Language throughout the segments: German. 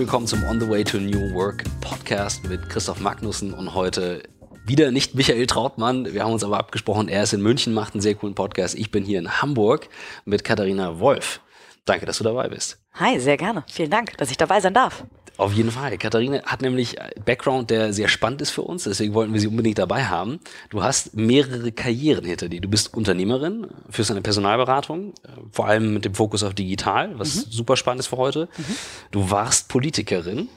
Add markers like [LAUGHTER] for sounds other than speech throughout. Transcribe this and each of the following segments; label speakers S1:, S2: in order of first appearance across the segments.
S1: willkommen zum On the Way to New Work Podcast mit Christoph Magnussen und heute wieder nicht Michael Trautmann. Wir haben uns aber abgesprochen, er ist in München, macht einen sehr coolen Podcast. Ich bin hier in Hamburg mit Katharina Wolf. Danke, dass du dabei bist.
S2: Hi, sehr gerne. Vielen Dank, dass ich dabei sein darf.
S1: Auf jeden Fall. Katharina hat nämlich Background, der sehr spannend ist für uns, deswegen wollten wir sie unbedingt dabei haben. Du hast mehrere Karrieren hinter dir. Du bist Unternehmerin, führst eine Personalberatung, äh, vor allem mit dem Fokus auf digital, was mhm. super spannend ist für heute. Mhm. Du warst Politikerin.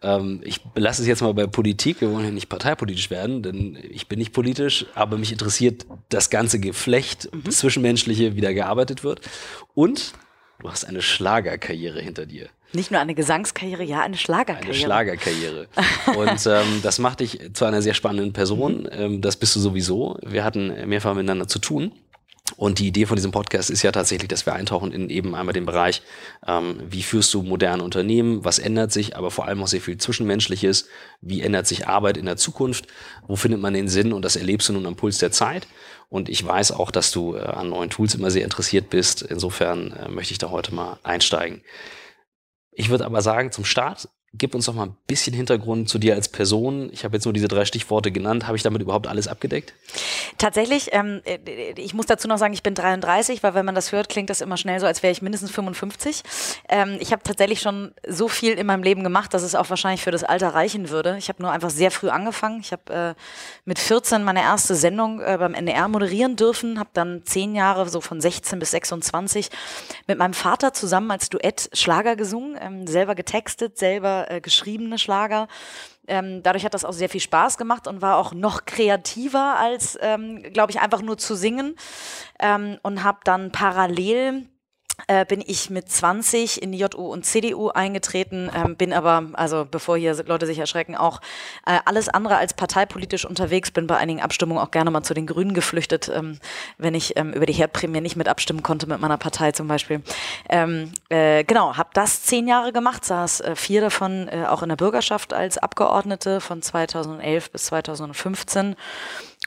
S1: Ähm, ich belasse es jetzt mal bei Politik. Wir wollen ja nicht parteipolitisch werden, denn ich bin nicht politisch, aber mich interessiert das ganze Geflecht, mhm. das Zwischenmenschliche, wie da gearbeitet wird. Und du hast eine Schlagerkarriere hinter dir.
S2: Nicht nur eine Gesangskarriere, ja, eine Schlagerkarriere.
S1: Eine Schlagerkarriere. Und ähm, das macht dich zu einer sehr spannenden Person. Ähm, das bist du sowieso. Wir hatten mehrfach miteinander zu tun. Und die Idee von diesem Podcast ist ja tatsächlich, dass wir eintauchen in eben einmal den Bereich, ähm, wie führst du moderne Unternehmen, was ändert sich, aber vor allem auch sehr viel Zwischenmenschliches, wie ändert sich Arbeit in der Zukunft, wo findet man den Sinn und das erlebst du nun am Puls der Zeit. Und ich weiß auch, dass du äh, an neuen Tools immer sehr interessiert bist. Insofern äh, möchte ich da heute mal einsteigen. Ich würde aber sagen, zum Start Gib uns doch mal ein bisschen Hintergrund zu dir als Person. Ich habe jetzt nur diese drei Stichworte genannt. Habe ich damit überhaupt alles abgedeckt?
S2: Tatsächlich, ähm, äh, ich muss dazu noch sagen, ich bin 33, weil wenn man das hört, klingt das immer schnell so, als wäre ich mindestens 55. Ähm, ich habe tatsächlich schon so viel in meinem Leben gemacht, dass es auch wahrscheinlich für das Alter reichen würde. Ich habe nur einfach sehr früh angefangen. Ich habe äh, mit 14 meine erste Sendung äh, beim NDR moderieren dürfen, habe dann zehn Jahre, so von 16 bis 26, mit meinem Vater zusammen als Duett Schlager gesungen, ähm, selber getextet, selber äh, geschriebene Schlager. Ähm, dadurch hat das auch sehr viel Spaß gemacht und war auch noch kreativer als, ähm, glaube ich, einfach nur zu singen. Ähm, und habe dann parallel äh, bin ich mit 20 in die JU und CDU eingetreten, ähm, bin aber, also bevor hier Leute sich erschrecken, auch äh, alles andere als parteipolitisch unterwegs, bin bei einigen Abstimmungen auch gerne mal zu den Grünen geflüchtet, ähm, wenn ich ähm, über die Herdprämie nicht mit abstimmen konnte mit meiner Partei zum Beispiel. Ähm, äh, genau, habe das zehn Jahre gemacht, saß äh, vier davon äh, auch in der Bürgerschaft als Abgeordnete von 2011 bis 2015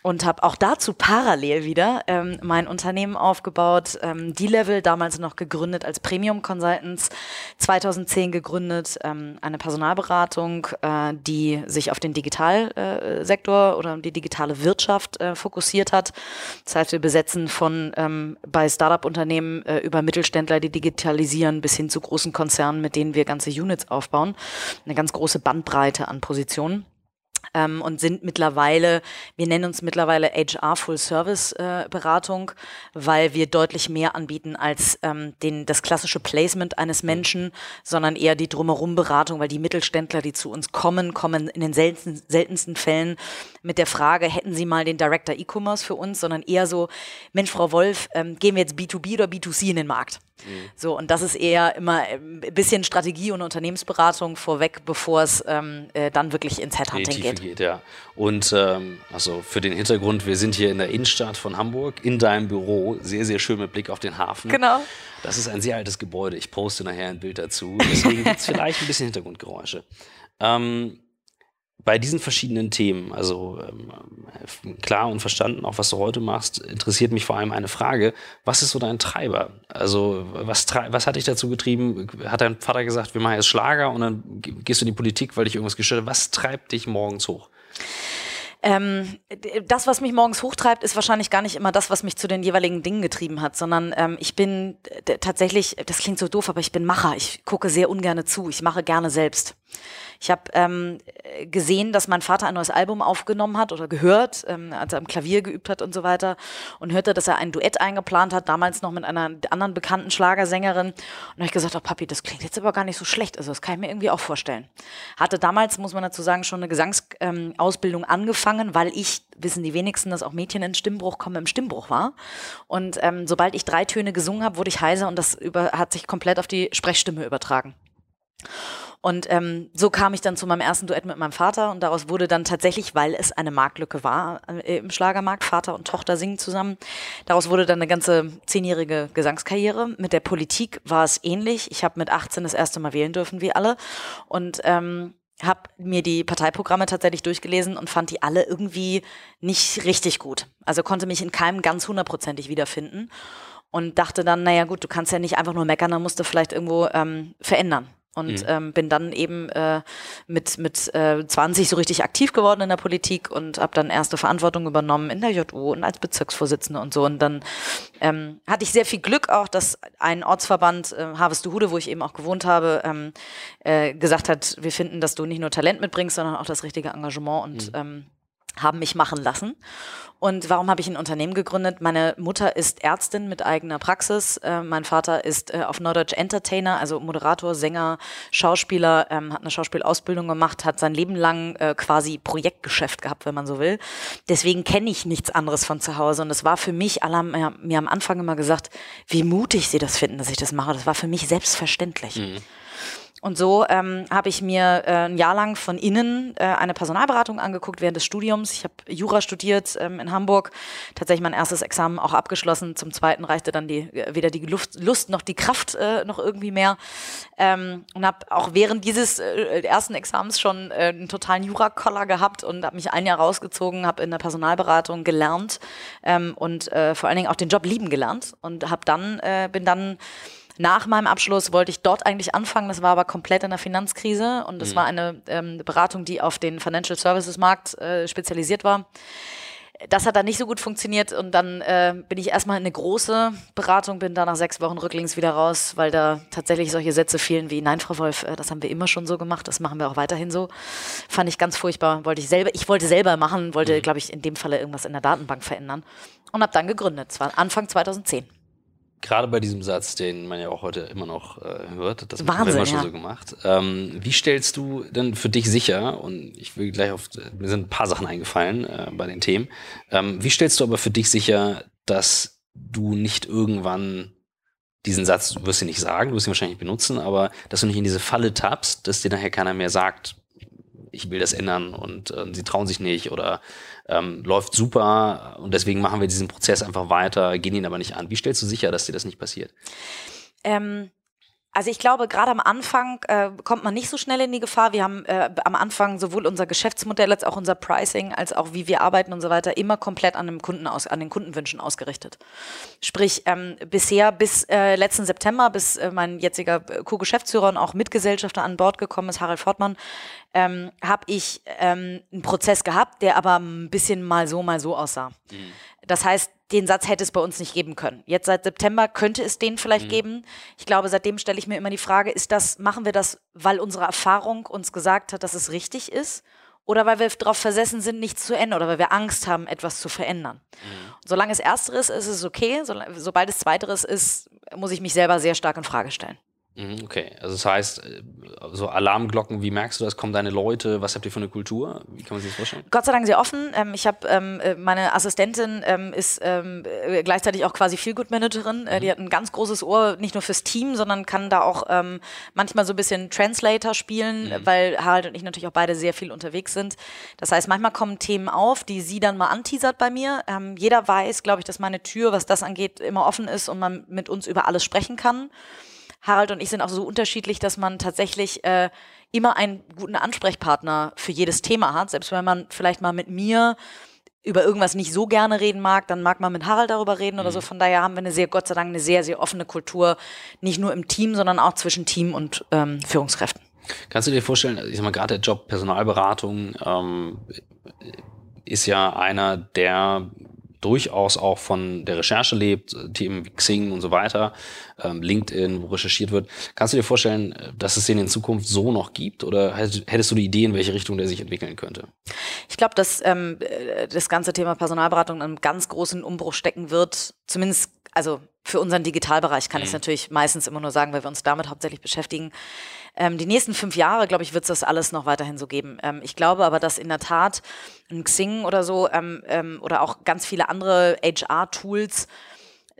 S2: und habe auch dazu parallel wieder ähm, mein Unternehmen aufgebaut, ähm, D-Level, damals noch gegründet als Premium Consultants, 2010 gegründet, ähm, eine Personalberatung, äh, die sich auf den Digitalsektor äh, oder die digitale Wirtschaft äh, fokussiert hat. Das heißt, wir besetzen von ähm, bei Startup-Unternehmen äh, über Mittelständler, die digitalisieren, bis hin zu großen Konzernen, mit denen wir ganze Units aufbauen. Eine ganz große Bandbreite an Positionen ähm, und sind mittlerweile, wir nennen uns mittlerweile HR Full Service äh, Beratung, weil wir deutlich mehr anbieten als ähm, den, das klassische Placement eines Menschen, sondern eher die drumherum Beratung, weil die Mittelständler, die zu uns kommen, kommen in den seltensten, seltensten Fällen mit der Frage, hätten Sie mal den Director E-Commerce für uns, sondern eher so, Mensch, Frau Wolf, ähm, gehen wir jetzt B2B oder B2C in den Markt? Mhm. So, und das ist eher immer ein bisschen Strategie und Unternehmensberatung vorweg, bevor es ähm, äh, dann wirklich ins Headhunting geht. geht.
S1: Ja. Und ähm, also für den Hintergrund, wir sind hier in der Innenstadt von Hamburg, in deinem Büro, sehr, sehr schön mit Blick auf den Hafen.
S2: Genau.
S1: Das ist ein sehr altes Gebäude. Ich poste nachher ein Bild dazu. Deswegen gibt es [LAUGHS] vielleicht ein bisschen Hintergrundgeräusche. Ähm, bei diesen verschiedenen Themen, also ähm, klar und verstanden, auch was du heute machst, interessiert mich vor allem eine Frage, was ist so dein Treiber? Also was, was hat dich dazu getrieben? Hat dein Vater gesagt, wir machen jetzt Schlager und dann gehst du in die Politik, weil dich irgendwas gestört hat? Was treibt dich morgens hoch?
S2: Ähm, das, was mich morgens hochtreibt, ist wahrscheinlich gar nicht immer das, was mich zu den jeweiligen Dingen getrieben hat, sondern ähm, ich bin tatsächlich, das klingt so doof, aber ich bin Macher. Ich gucke sehr ungern zu. Ich mache gerne selbst. Ich habe ähm, gesehen, dass mein Vater ein neues Album aufgenommen hat oder gehört, ähm, als er am Klavier geübt hat und so weiter und hörte, dass er ein Duett eingeplant hat, damals noch mit einer anderen bekannten Schlagersängerin. Und habe ich gesagt, oh Papi, das klingt jetzt aber gar nicht so schlecht. Also das kann ich mir irgendwie auch vorstellen. Hatte damals, muss man dazu sagen, schon eine Gesangsausbildung ähm, angefangen, weil ich, wissen die wenigsten, dass auch Mädchen in Stimmbruch kommen im Stimmbruch war. Und ähm, sobald ich drei Töne gesungen habe, wurde ich heiser und das über, hat sich komplett auf die Sprechstimme übertragen. Und ähm, so kam ich dann zu meinem ersten Duett mit meinem Vater und daraus wurde dann tatsächlich, weil es eine Marktlücke war äh, im Schlagermarkt, Vater und Tochter singen zusammen, daraus wurde dann eine ganze zehnjährige Gesangskarriere. Mit der Politik war es ähnlich. Ich habe mit 18 das erste Mal wählen dürfen, wie alle. Und ähm, habe mir die Parteiprogramme tatsächlich durchgelesen und fand die alle irgendwie nicht richtig gut. Also konnte mich in keinem ganz hundertprozentig wiederfinden und dachte dann, naja gut, du kannst ja nicht einfach nur meckern, dann musst du vielleicht irgendwo ähm, verändern. Und mhm. ähm, bin dann eben äh, mit, mit äh, 20 so richtig aktiv geworden in der Politik und habe dann erste Verantwortung übernommen in der JU und als Bezirksvorsitzende und so. Und dann ähm, hatte ich sehr viel Glück auch, dass ein Ortsverband, äh, Harvestehude, wo ich eben auch gewohnt habe, ähm, äh, gesagt hat, wir finden, dass du nicht nur Talent mitbringst, sondern auch das richtige Engagement und mhm. ähm, haben mich machen lassen. Und warum habe ich ein Unternehmen gegründet? Meine Mutter ist Ärztin mit eigener Praxis. Äh, mein Vater ist äh, auf Norddeutsch Entertainer, also Moderator, Sänger, Schauspieler, ähm, hat eine Schauspielausbildung gemacht, hat sein Leben lang äh, quasi Projektgeschäft gehabt, wenn man so will. Deswegen kenne ich nichts anderes von zu Hause. Und es war für mich, alle haben ja, mir am Anfang immer gesagt, wie mutig sie das finden, dass ich das mache. Das war für mich selbstverständlich. Mhm. Und so ähm, habe ich mir äh, ein Jahr lang von innen äh, eine Personalberatung angeguckt während des Studiums. Ich habe Jura studiert ähm, in Hamburg, tatsächlich mein erstes Examen auch abgeschlossen. Zum zweiten reichte dann die, äh, weder die Luft, Lust noch die Kraft äh, noch irgendwie mehr. Ähm, und habe auch während dieses äh, ersten Examens schon äh, einen totalen Jura-Koller gehabt und habe mich ein Jahr rausgezogen, habe in der Personalberatung gelernt ähm, und äh, vor allen Dingen auch den Job lieben gelernt und habe dann äh, bin dann nach meinem Abschluss wollte ich dort eigentlich anfangen, das war aber komplett in der Finanzkrise und das mhm. war eine ähm, Beratung, die auf den Financial Services Markt äh, spezialisiert war. Das hat dann nicht so gut funktioniert und dann äh, bin ich erstmal in eine große Beratung, bin da nach sechs Wochen rücklings wieder raus, weil da tatsächlich solche Sätze fielen wie, nein, Frau Wolf, äh, das haben wir immer schon so gemacht, das machen wir auch weiterhin so. Fand ich ganz furchtbar, wollte ich selber, ich wollte selber machen, wollte, mhm. glaube ich, in dem Falle irgendwas in der Datenbank verändern und habe dann gegründet, das war Anfang 2010
S1: gerade bei diesem Satz, den man ja auch heute immer noch äh, hört, das Wahnsinn, haben wir immer schon ja. so gemacht. Ähm, wie stellst du denn für dich sicher, und ich will gleich auf, mir sind ein paar Sachen eingefallen äh, bei den Themen, ähm, wie stellst du aber für dich sicher, dass du nicht irgendwann diesen Satz, du wirst ihn nicht sagen, du wirst ihn wahrscheinlich benutzen, aber dass du nicht in diese Falle tappst, dass dir nachher keiner mehr sagt, ich will das ändern und äh, sie trauen sich nicht oder ähm, läuft super und deswegen machen wir diesen Prozess einfach weiter, gehen ihn aber nicht an. Wie stellst du sicher, dass dir das nicht passiert?
S2: Ähm, also ich glaube, gerade am Anfang äh, kommt man nicht so schnell in die Gefahr. Wir haben äh, am Anfang sowohl unser Geschäftsmodell als auch unser Pricing, als auch wie wir arbeiten und so weiter immer komplett an, dem Kunden aus, an den Kundenwünschen ausgerichtet. Sprich, ähm, bisher bis äh, letzten September, bis äh, mein jetziger Co-Geschäftsführer und auch Mitgesellschafter an Bord gekommen ist, Harald Fortmann, ähm, habe ich ähm, einen Prozess gehabt, der aber ein bisschen mal so, mal so aussah. Mhm. Das heißt, den Satz hätte es bei uns nicht geben können. Jetzt seit September könnte es den vielleicht mhm. geben. Ich glaube, seitdem stelle ich mir immer die Frage, ist das, machen wir das, weil unsere Erfahrung uns gesagt hat, dass es richtig ist? Oder weil wir darauf versessen sind, nichts zu ändern oder weil wir Angst haben, etwas zu verändern. Mhm. Solange es ersteres ist, ist es okay. sobald es zweiteres ist, muss ich mich selber sehr stark in Frage stellen.
S1: Mhm, okay, also das heißt, äh, so Alarmglocken, wie merkst du das? Kommen deine Leute? Was habt ihr für eine Kultur? Wie kann man sich das vorstellen?
S2: Gott sei Dank sehr offen. Ähm, ich habe ähm, äh, meine Assistentin ähm, ist äh, gleichzeitig auch quasi Feelgood Managerin. Mhm. Die hat ein ganz großes Ohr, nicht nur fürs Team, sondern kann da auch manchmal so ein bisschen Translator spielen, mhm. weil Harald und ich natürlich auch beide sehr viel unterwegs sind. Das heißt, manchmal kommen Themen auf, die sie dann mal anteasert bei mir. Jeder weiß, glaube ich, dass meine Tür, was das angeht, immer offen ist und man mit uns über alles sprechen kann. Harald und ich sind auch so unterschiedlich, dass man tatsächlich äh, immer einen guten Ansprechpartner für jedes Thema hat. Selbst wenn man vielleicht mal mit mir über irgendwas nicht so gerne reden mag, dann mag man mit Harald darüber reden oder so. Mhm. Von daher haben wir eine sehr, Gott sei Dank, eine sehr, sehr offene Kultur, nicht nur im Team, sondern auch zwischen Team und ähm, Führungskräften.
S1: Kannst du dir vorstellen, ich sag mal, gerade der Job Personalberatung ähm, ist ja einer, der durchaus auch von der Recherche lebt, Themen wie Xing und so weiter, ähm, LinkedIn, wo recherchiert wird. Kannst du dir vorstellen, dass es den in Zukunft so noch gibt oder hättest du die Idee, in welche Richtung der sich entwickeln könnte?
S2: Ich glaube, dass ähm, das ganze Thema Personalberatung in einem ganz großen Umbruch stecken wird, zumindest also für unseren Digitalbereich kann mhm. ich natürlich meistens immer nur sagen, weil wir uns damit hauptsächlich beschäftigen. Ähm, die nächsten fünf Jahre, glaube ich, wird es das alles noch weiterhin so geben. Ähm, ich glaube aber, dass in der Tat ein Xing oder so ähm, ähm oder auch ganz viele andere HR-Tools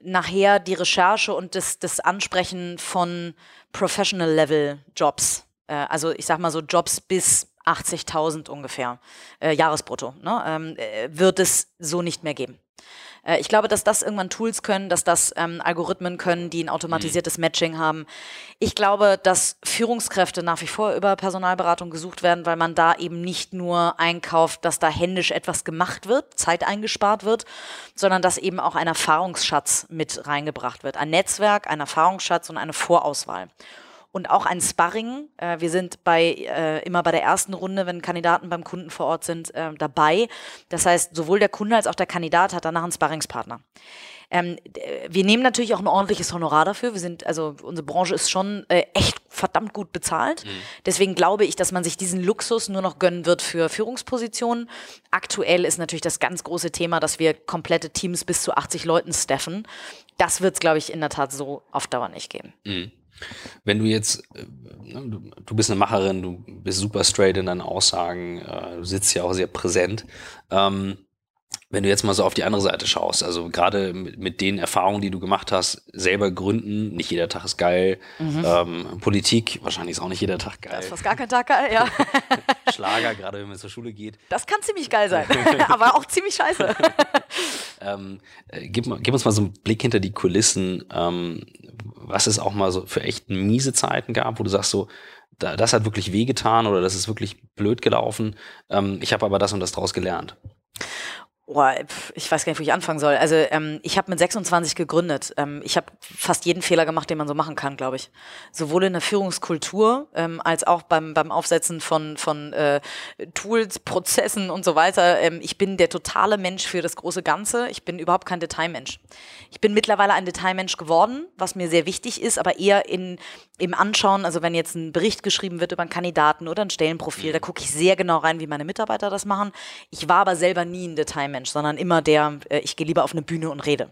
S2: nachher die Recherche und das, das Ansprechen von Professional-Level-Jobs, äh, also ich sag mal so Jobs bis 80.000 ungefähr äh, Jahresbrutto, ne, ähm, äh, wird es so nicht mehr geben. Äh, ich glaube, dass das irgendwann Tools können, dass das ähm, Algorithmen können, die ein automatisiertes Matching haben. Ich glaube, dass Führungskräfte nach wie vor über Personalberatung gesucht werden, weil man da eben nicht nur einkauft, dass da händisch etwas gemacht wird, Zeit eingespart wird, sondern dass eben auch ein Erfahrungsschatz mit reingebracht wird. Ein Netzwerk, ein Erfahrungsschatz und eine Vorauswahl. Und auch ein Sparring. Äh, wir sind bei äh, immer bei der ersten Runde, wenn Kandidaten beim Kunden vor Ort sind, äh, dabei. Das heißt, sowohl der Kunde als auch der Kandidat hat danach einen Sparringspartner. Ähm, wir nehmen natürlich auch ein ordentliches Honorar dafür. Wir sind, also unsere Branche ist schon äh, echt verdammt gut bezahlt. Mhm. Deswegen glaube ich, dass man sich diesen Luxus nur noch gönnen wird für Führungspositionen. Aktuell ist natürlich das ganz große Thema, dass wir komplette Teams bis zu 80 Leuten staffen. Das wird es, glaube ich, in der Tat so auf Dauer nicht geben. Mhm.
S1: Wenn du jetzt, äh, ne, du, bist eine Macherin, du bist super straight in deinen Aussagen, äh, du sitzt ja auch sehr präsent. Ähm, wenn du jetzt mal so auf die andere Seite schaust, also gerade mit, den Erfahrungen, die du gemacht hast, selber gründen, nicht jeder Tag ist geil. Mhm. Ähm, Politik, wahrscheinlich ist auch nicht jeder Tag geil. Das
S2: ist fast gar kein Tag geil, ja. [LAUGHS]
S1: Schlager, gerade wenn man zur Schule geht.
S2: Das kann ziemlich geil sein, [LAUGHS] aber auch ziemlich scheiße. [LAUGHS]
S1: ähm, äh, gib, gib, uns mal so einen Blick hinter die Kulissen, ähm, was es auch mal so für echt miese Zeiten gab, wo du sagst so, da, das hat wirklich wehgetan oder das ist wirklich blöd gelaufen. Ähm, ich habe aber das und das draus gelernt.
S2: Boah, ich weiß gar nicht, wo ich anfangen soll. Also ähm, ich habe mit 26 gegründet. Ähm, ich habe fast jeden Fehler gemacht, den man so machen kann, glaube ich. Sowohl in der Führungskultur ähm, als auch beim, beim Aufsetzen von, von äh, Tools, Prozessen und so weiter. Ähm, ich bin der totale Mensch für das große Ganze. Ich bin überhaupt kein Detailmensch. Ich bin mittlerweile ein Detailmensch geworden, was mir sehr wichtig ist, aber eher in, im Anschauen. Also wenn jetzt ein Bericht geschrieben wird über einen Kandidaten oder ein Stellenprofil, da gucke ich sehr genau rein, wie meine Mitarbeiter das machen. Ich war aber selber nie ein Detailmensch. Mensch, sondern immer der, äh, ich gehe lieber auf eine Bühne und rede.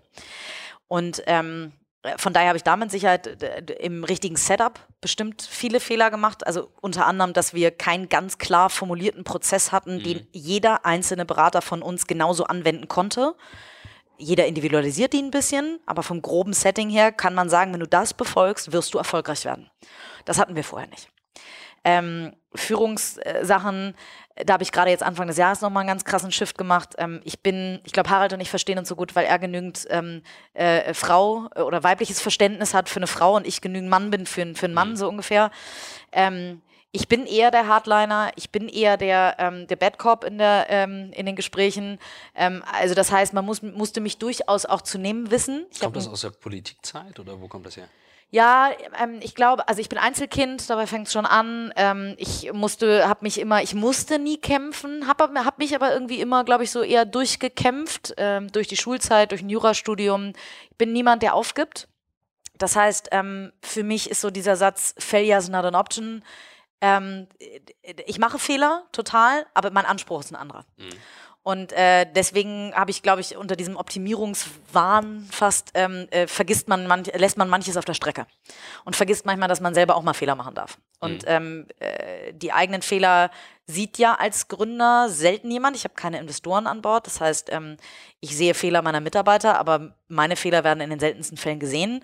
S2: Und ähm, von daher habe ich da mit Sicherheit im richtigen Setup bestimmt viele Fehler gemacht. Also unter anderem, dass wir keinen ganz klar formulierten Prozess hatten, mhm. den jeder einzelne Berater von uns genauso anwenden konnte. Jeder individualisiert ihn ein bisschen, aber vom groben Setting her kann man sagen, wenn du das befolgst, wirst du erfolgreich werden. Das hatten wir vorher nicht. Ähm, Führungssachen, da habe ich gerade jetzt Anfang des Jahres nochmal einen ganz krassen Shift gemacht. Ähm, ich bin, ich glaube, Harald und ich verstehen uns so gut, weil er genügend ähm, äh, Frau äh, oder weibliches Verständnis hat für eine Frau und ich genügend Mann bin für, für einen Mann, mhm. so ungefähr. Ähm, ich bin eher der Hardliner, ich bin eher der, ähm, der Bad Cop in, der, ähm, in den Gesprächen. Ähm, also das heißt, man muss, musste mich durchaus auch zu nehmen wissen.
S1: Ich kommt das aus der Politikzeit oder wo kommt das her?
S2: Ja, ähm, ich glaube, also ich bin Einzelkind, dabei fängt es schon an. Ähm, ich musste, habe mich immer, ich musste nie kämpfen, habe hab mich aber irgendwie immer, glaube ich, so eher durchgekämpft, ähm, durch die Schulzeit, durch ein Jurastudium. Ich bin niemand, der aufgibt. Das heißt, ähm, für mich ist so dieser Satz, failure is not an option. Ähm, ich mache Fehler, total, aber mein Anspruch ist ein anderer. Mhm. Und äh, deswegen habe ich, glaube ich, unter diesem Optimierungswahn fast ähm, äh, vergisst man manch, lässt man manches auf der Strecke und vergisst manchmal, dass man selber auch mal Fehler machen darf. Und mhm. ähm, äh, die eigenen Fehler sieht ja als Gründer selten jemand. Ich habe keine Investoren an Bord. Das heißt, ähm, ich sehe Fehler meiner Mitarbeiter, aber meine Fehler werden in den seltensten Fällen gesehen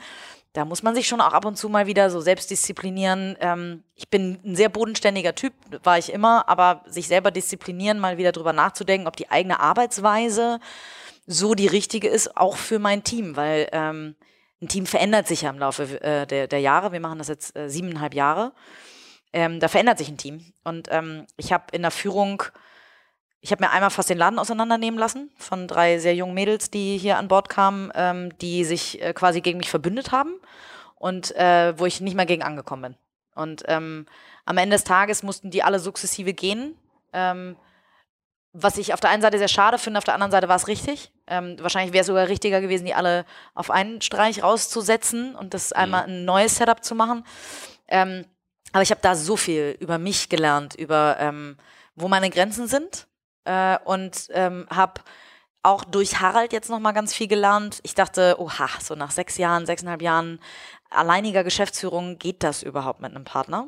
S2: da muss man sich schon auch ab und zu mal wieder so selbst disziplinieren. Ähm, ich bin ein sehr bodenständiger Typ, war ich immer, aber sich selber disziplinieren, mal wieder drüber nachzudenken, ob die eigene Arbeitsweise so die richtige ist, auch für mein Team, weil ähm, ein Team verändert sich ja im Laufe äh, der, der, Jahre. Wir machen das jetzt äh, siebeneinhalb Jahre. Ähm, da verändert sich ein Team. Und ähm, ich habe in der Führung ich habe mir einmal fast den Laden auseinandernehmen lassen von drei sehr jungen Mädels, die hier an Bord kamen, ähm, die sich äh, quasi gegen mich verbündet haben und äh, wo ich nicht mehr gegen angekommen bin. Und ähm, am Ende des Tages mussten die alle sukzessive gehen. Ähm, was ich auf der einen Seite sehr schade finde, auf der anderen Seite war es richtig. Ähm, wahrscheinlich wäre es sogar richtiger gewesen, die alle auf einen Streich rauszusetzen und das mhm. einmal ein neues Setup zu machen. Ähm, aber ich habe da so viel über mich gelernt, über ähm, wo meine Grenzen sind, äh, und ähm, habe auch durch Harald jetzt noch mal ganz viel gelernt. Ich dachte, oha, so nach sechs Jahren, sechseinhalb Jahren alleiniger Geschäftsführung geht das überhaupt mit einem Partner?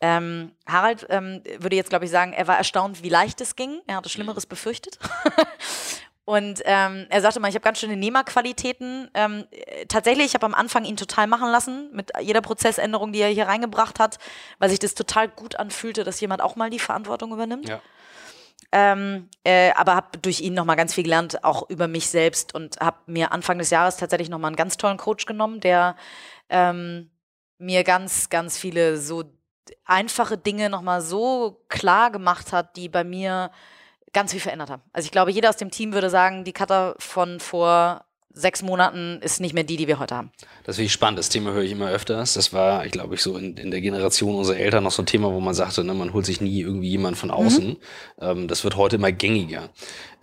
S2: Ähm, Harald ähm, würde jetzt, glaube ich, sagen, er war erstaunt, wie leicht es ging. Er hatte Schlimmeres befürchtet. [LAUGHS] Und ähm, er sagte mal, ich habe ganz schöne Nehmerqualitäten. Ähm, tatsächlich, ich habe am Anfang ihn total machen lassen mit jeder Prozessänderung, die er hier reingebracht hat, weil sich das total gut anfühlte, dass jemand auch mal die Verantwortung übernimmt. Ja. Ähm, äh, aber habe durch ihn nochmal ganz viel gelernt, auch über mich selbst und habe mir Anfang des Jahres tatsächlich nochmal einen ganz tollen Coach genommen, der ähm, mir ganz, ganz viele so einfache Dinge nochmal so klar gemacht hat, die bei mir ganz viel verändert haben. Also ich glaube, jeder aus dem Team würde sagen, die Cutter von vor sechs Monaten ist nicht mehr die, die wir heute haben.
S1: Das finde ich spannend. Das Thema höre ich immer öfters. Das war, ich glaube, ich so in, in der Generation unserer Eltern noch so ein Thema, wo man sagte, ne, man holt sich nie irgendwie jemand von außen. Mhm. Ähm, das wird heute immer gängiger.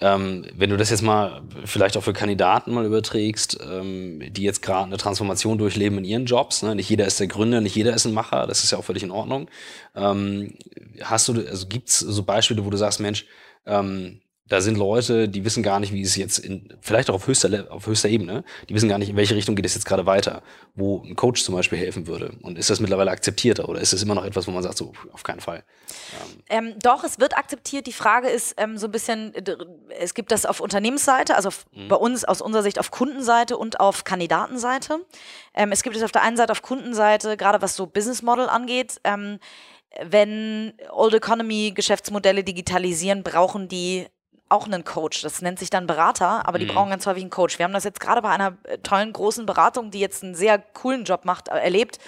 S1: Ähm, wenn du das jetzt mal vielleicht auch für Kandidaten mal überträgst, ähm, die jetzt gerade eine Transformation durchleben in ihren Jobs, ne? nicht jeder ist der Gründer, nicht jeder ist ein Macher, das ist ja auch völlig in Ordnung. Ähm, hast du, also gibt's so Beispiele, wo du sagst, Mensch, ähm, da sind Leute, die wissen gar nicht, wie es jetzt in, vielleicht auch auf höchster, auf höchster Ebene, die wissen gar nicht, in welche Richtung geht es jetzt gerade weiter, wo ein Coach zum Beispiel helfen würde. Und ist das mittlerweile akzeptierter oder ist das immer noch etwas, wo man sagt, so auf keinen Fall?
S2: Ähm, doch, es wird akzeptiert. Die Frage ist ähm, so ein bisschen, es gibt das auf Unternehmensseite, also auf, mhm. bei uns aus unserer Sicht auf Kundenseite und auf Kandidatenseite. Ähm, es gibt es auf der einen Seite auf Kundenseite, gerade was so Business Model angeht. Ähm, wenn Old Economy Geschäftsmodelle digitalisieren, brauchen die auch einen Coach. Das nennt sich dann Berater, aber die mhm. brauchen ganz häufig einen Coach. Wir haben das jetzt gerade bei einer äh, tollen großen Beratung, die jetzt einen sehr coolen Job macht, äh, erlebt,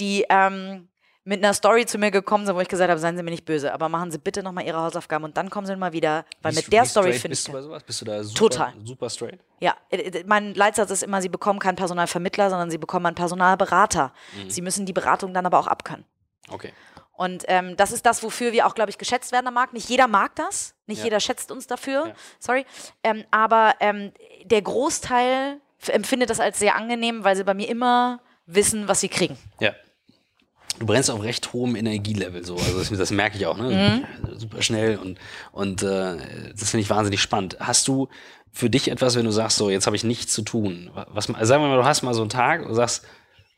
S2: die ähm, mit einer Story zu mir gekommen sind, wo ich gesagt habe, seien Sie mir nicht böse, aber machen Sie bitte nochmal Ihre Hausaufgaben und dann kommen Sie mal wieder, weil wie, mit der Story finde ich...
S1: Bist du bei sowas? Bist du da super,
S2: total.
S1: super straight?
S2: Ja, äh, mein Leitsatz ist immer, Sie bekommen keinen Personalvermittler, sondern Sie bekommen einen Personalberater. Mhm. Sie müssen die Beratung dann aber auch abkönnen.
S1: Okay.
S2: Und ähm, das ist das, wofür wir auch, glaube ich, geschätzt werden am Markt. Nicht jeder mag das, nicht ja. jeder schätzt uns dafür, ja. sorry. Ähm, aber ähm, der Großteil empfindet das als sehr angenehm, weil sie bei mir immer wissen, was sie kriegen.
S1: Ja. Du brennst auf recht hohem Energielevel so, also das, das merke ich auch, ne? Mhm. Super schnell und, und äh, das finde ich wahnsinnig spannend. Hast du für dich etwas, wenn du sagst, so jetzt habe ich nichts zu tun? Was, sagen wir mal, du hast mal so einen Tag und sagst,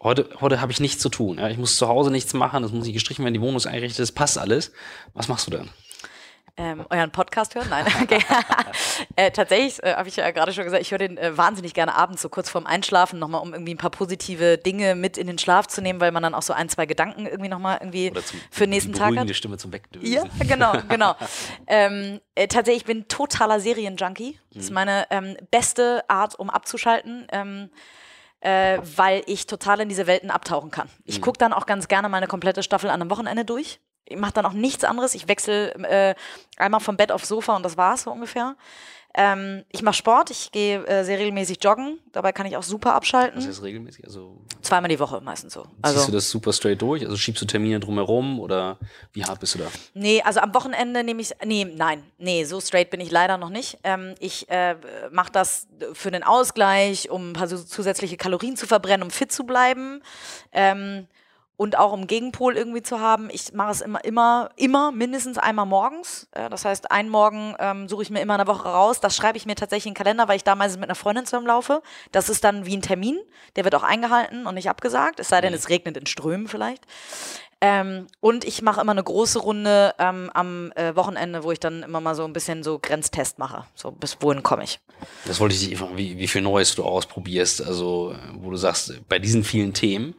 S1: Heute, heute habe ich nichts zu tun. Ja? Ich muss zu Hause nichts machen, es muss nicht gestrichen werden, die Wohnung ist eingerichtet, es passt alles. Was machst du dann?
S2: Ähm, euren Podcast hören? Nein, [LAUGHS] okay. [LAUGHS] äh, tatsächlich äh, habe ich ja gerade schon gesagt, ich höre den äh, wahnsinnig gerne abends, so kurz vorm Einschlafen, nochmal, um irgendwie ein paar positive Dinge mit in den Schlaf zu nehmen, weil man dann auch so ein, zwei Gedanken irgendwie nochmal irgendwie zum, für den nächsten Tag hat.
S1: Die Stimme zum Wegdösen.
S2: Ja, genau, [LAUGHS] genau. ähm, äh, tatsächlich, ich bin totaler Serienjunkie. Das ist mhm. meine ähm, beste Art, um abzuschalten. Äh, weil ich total in diese Welten abtauchen kann. Ich mhm. gucke dann auch ganz gerne meine komplette Staffel an einem Wochenende durch. Ich mache dann auch nichts anderes. Ich wechsle äh, einmal vom Bett aufs Sofa und das war's so ungefähr. Ähm, ich mache Sport, ich gehe äh, sehr regelmäßig joggen. Dabei kann ich auch super abschalten.
S1: Was heißt regelmäßig? Also
S2: Zweimal die Woche meistens so.
S1: Also, Ziehst du das super straight durch? Also schiebst du Termine drumherum oder wie hart bist du da?
S2: Nee, also am Wochenende nehme ich Nee, nein. Nee, so straight bin ich leider noch nicht. Ähm, ich äh, mache das für den Ausgleich, um ein paar zusätzliche Kalorien zu verbrennen, um fit zu bleiben. Ähm, und auch um Gegenpol irgendwie zu haben. Ich mache es immer, immer, immer mindestens einmal morgens. das heißt, einen Morgen ähm, suche ich mir immer eine Woche raus. Das schreibe ich mir tatsächlich in den Kalender, weil ich damals mit einer Freundin zusammenlaufe. Das ist dann wie ein Termin. Der wird auch eingehalten und nicht abgesagt. Es sei denn, mhm. es regnet in Strömen vielleicht. Ähm, und ich mache immer eine große Runde ähm, am äh, Wochenende, wo ich dann immer mal so ein bisschen so Grenztest mache. So bis wohin komme ich.
S1: Das wollte ich dich fragen, wie, wie viel Neues du ausprobierst. Also, wo du sagst, bei diesen vielen Themen,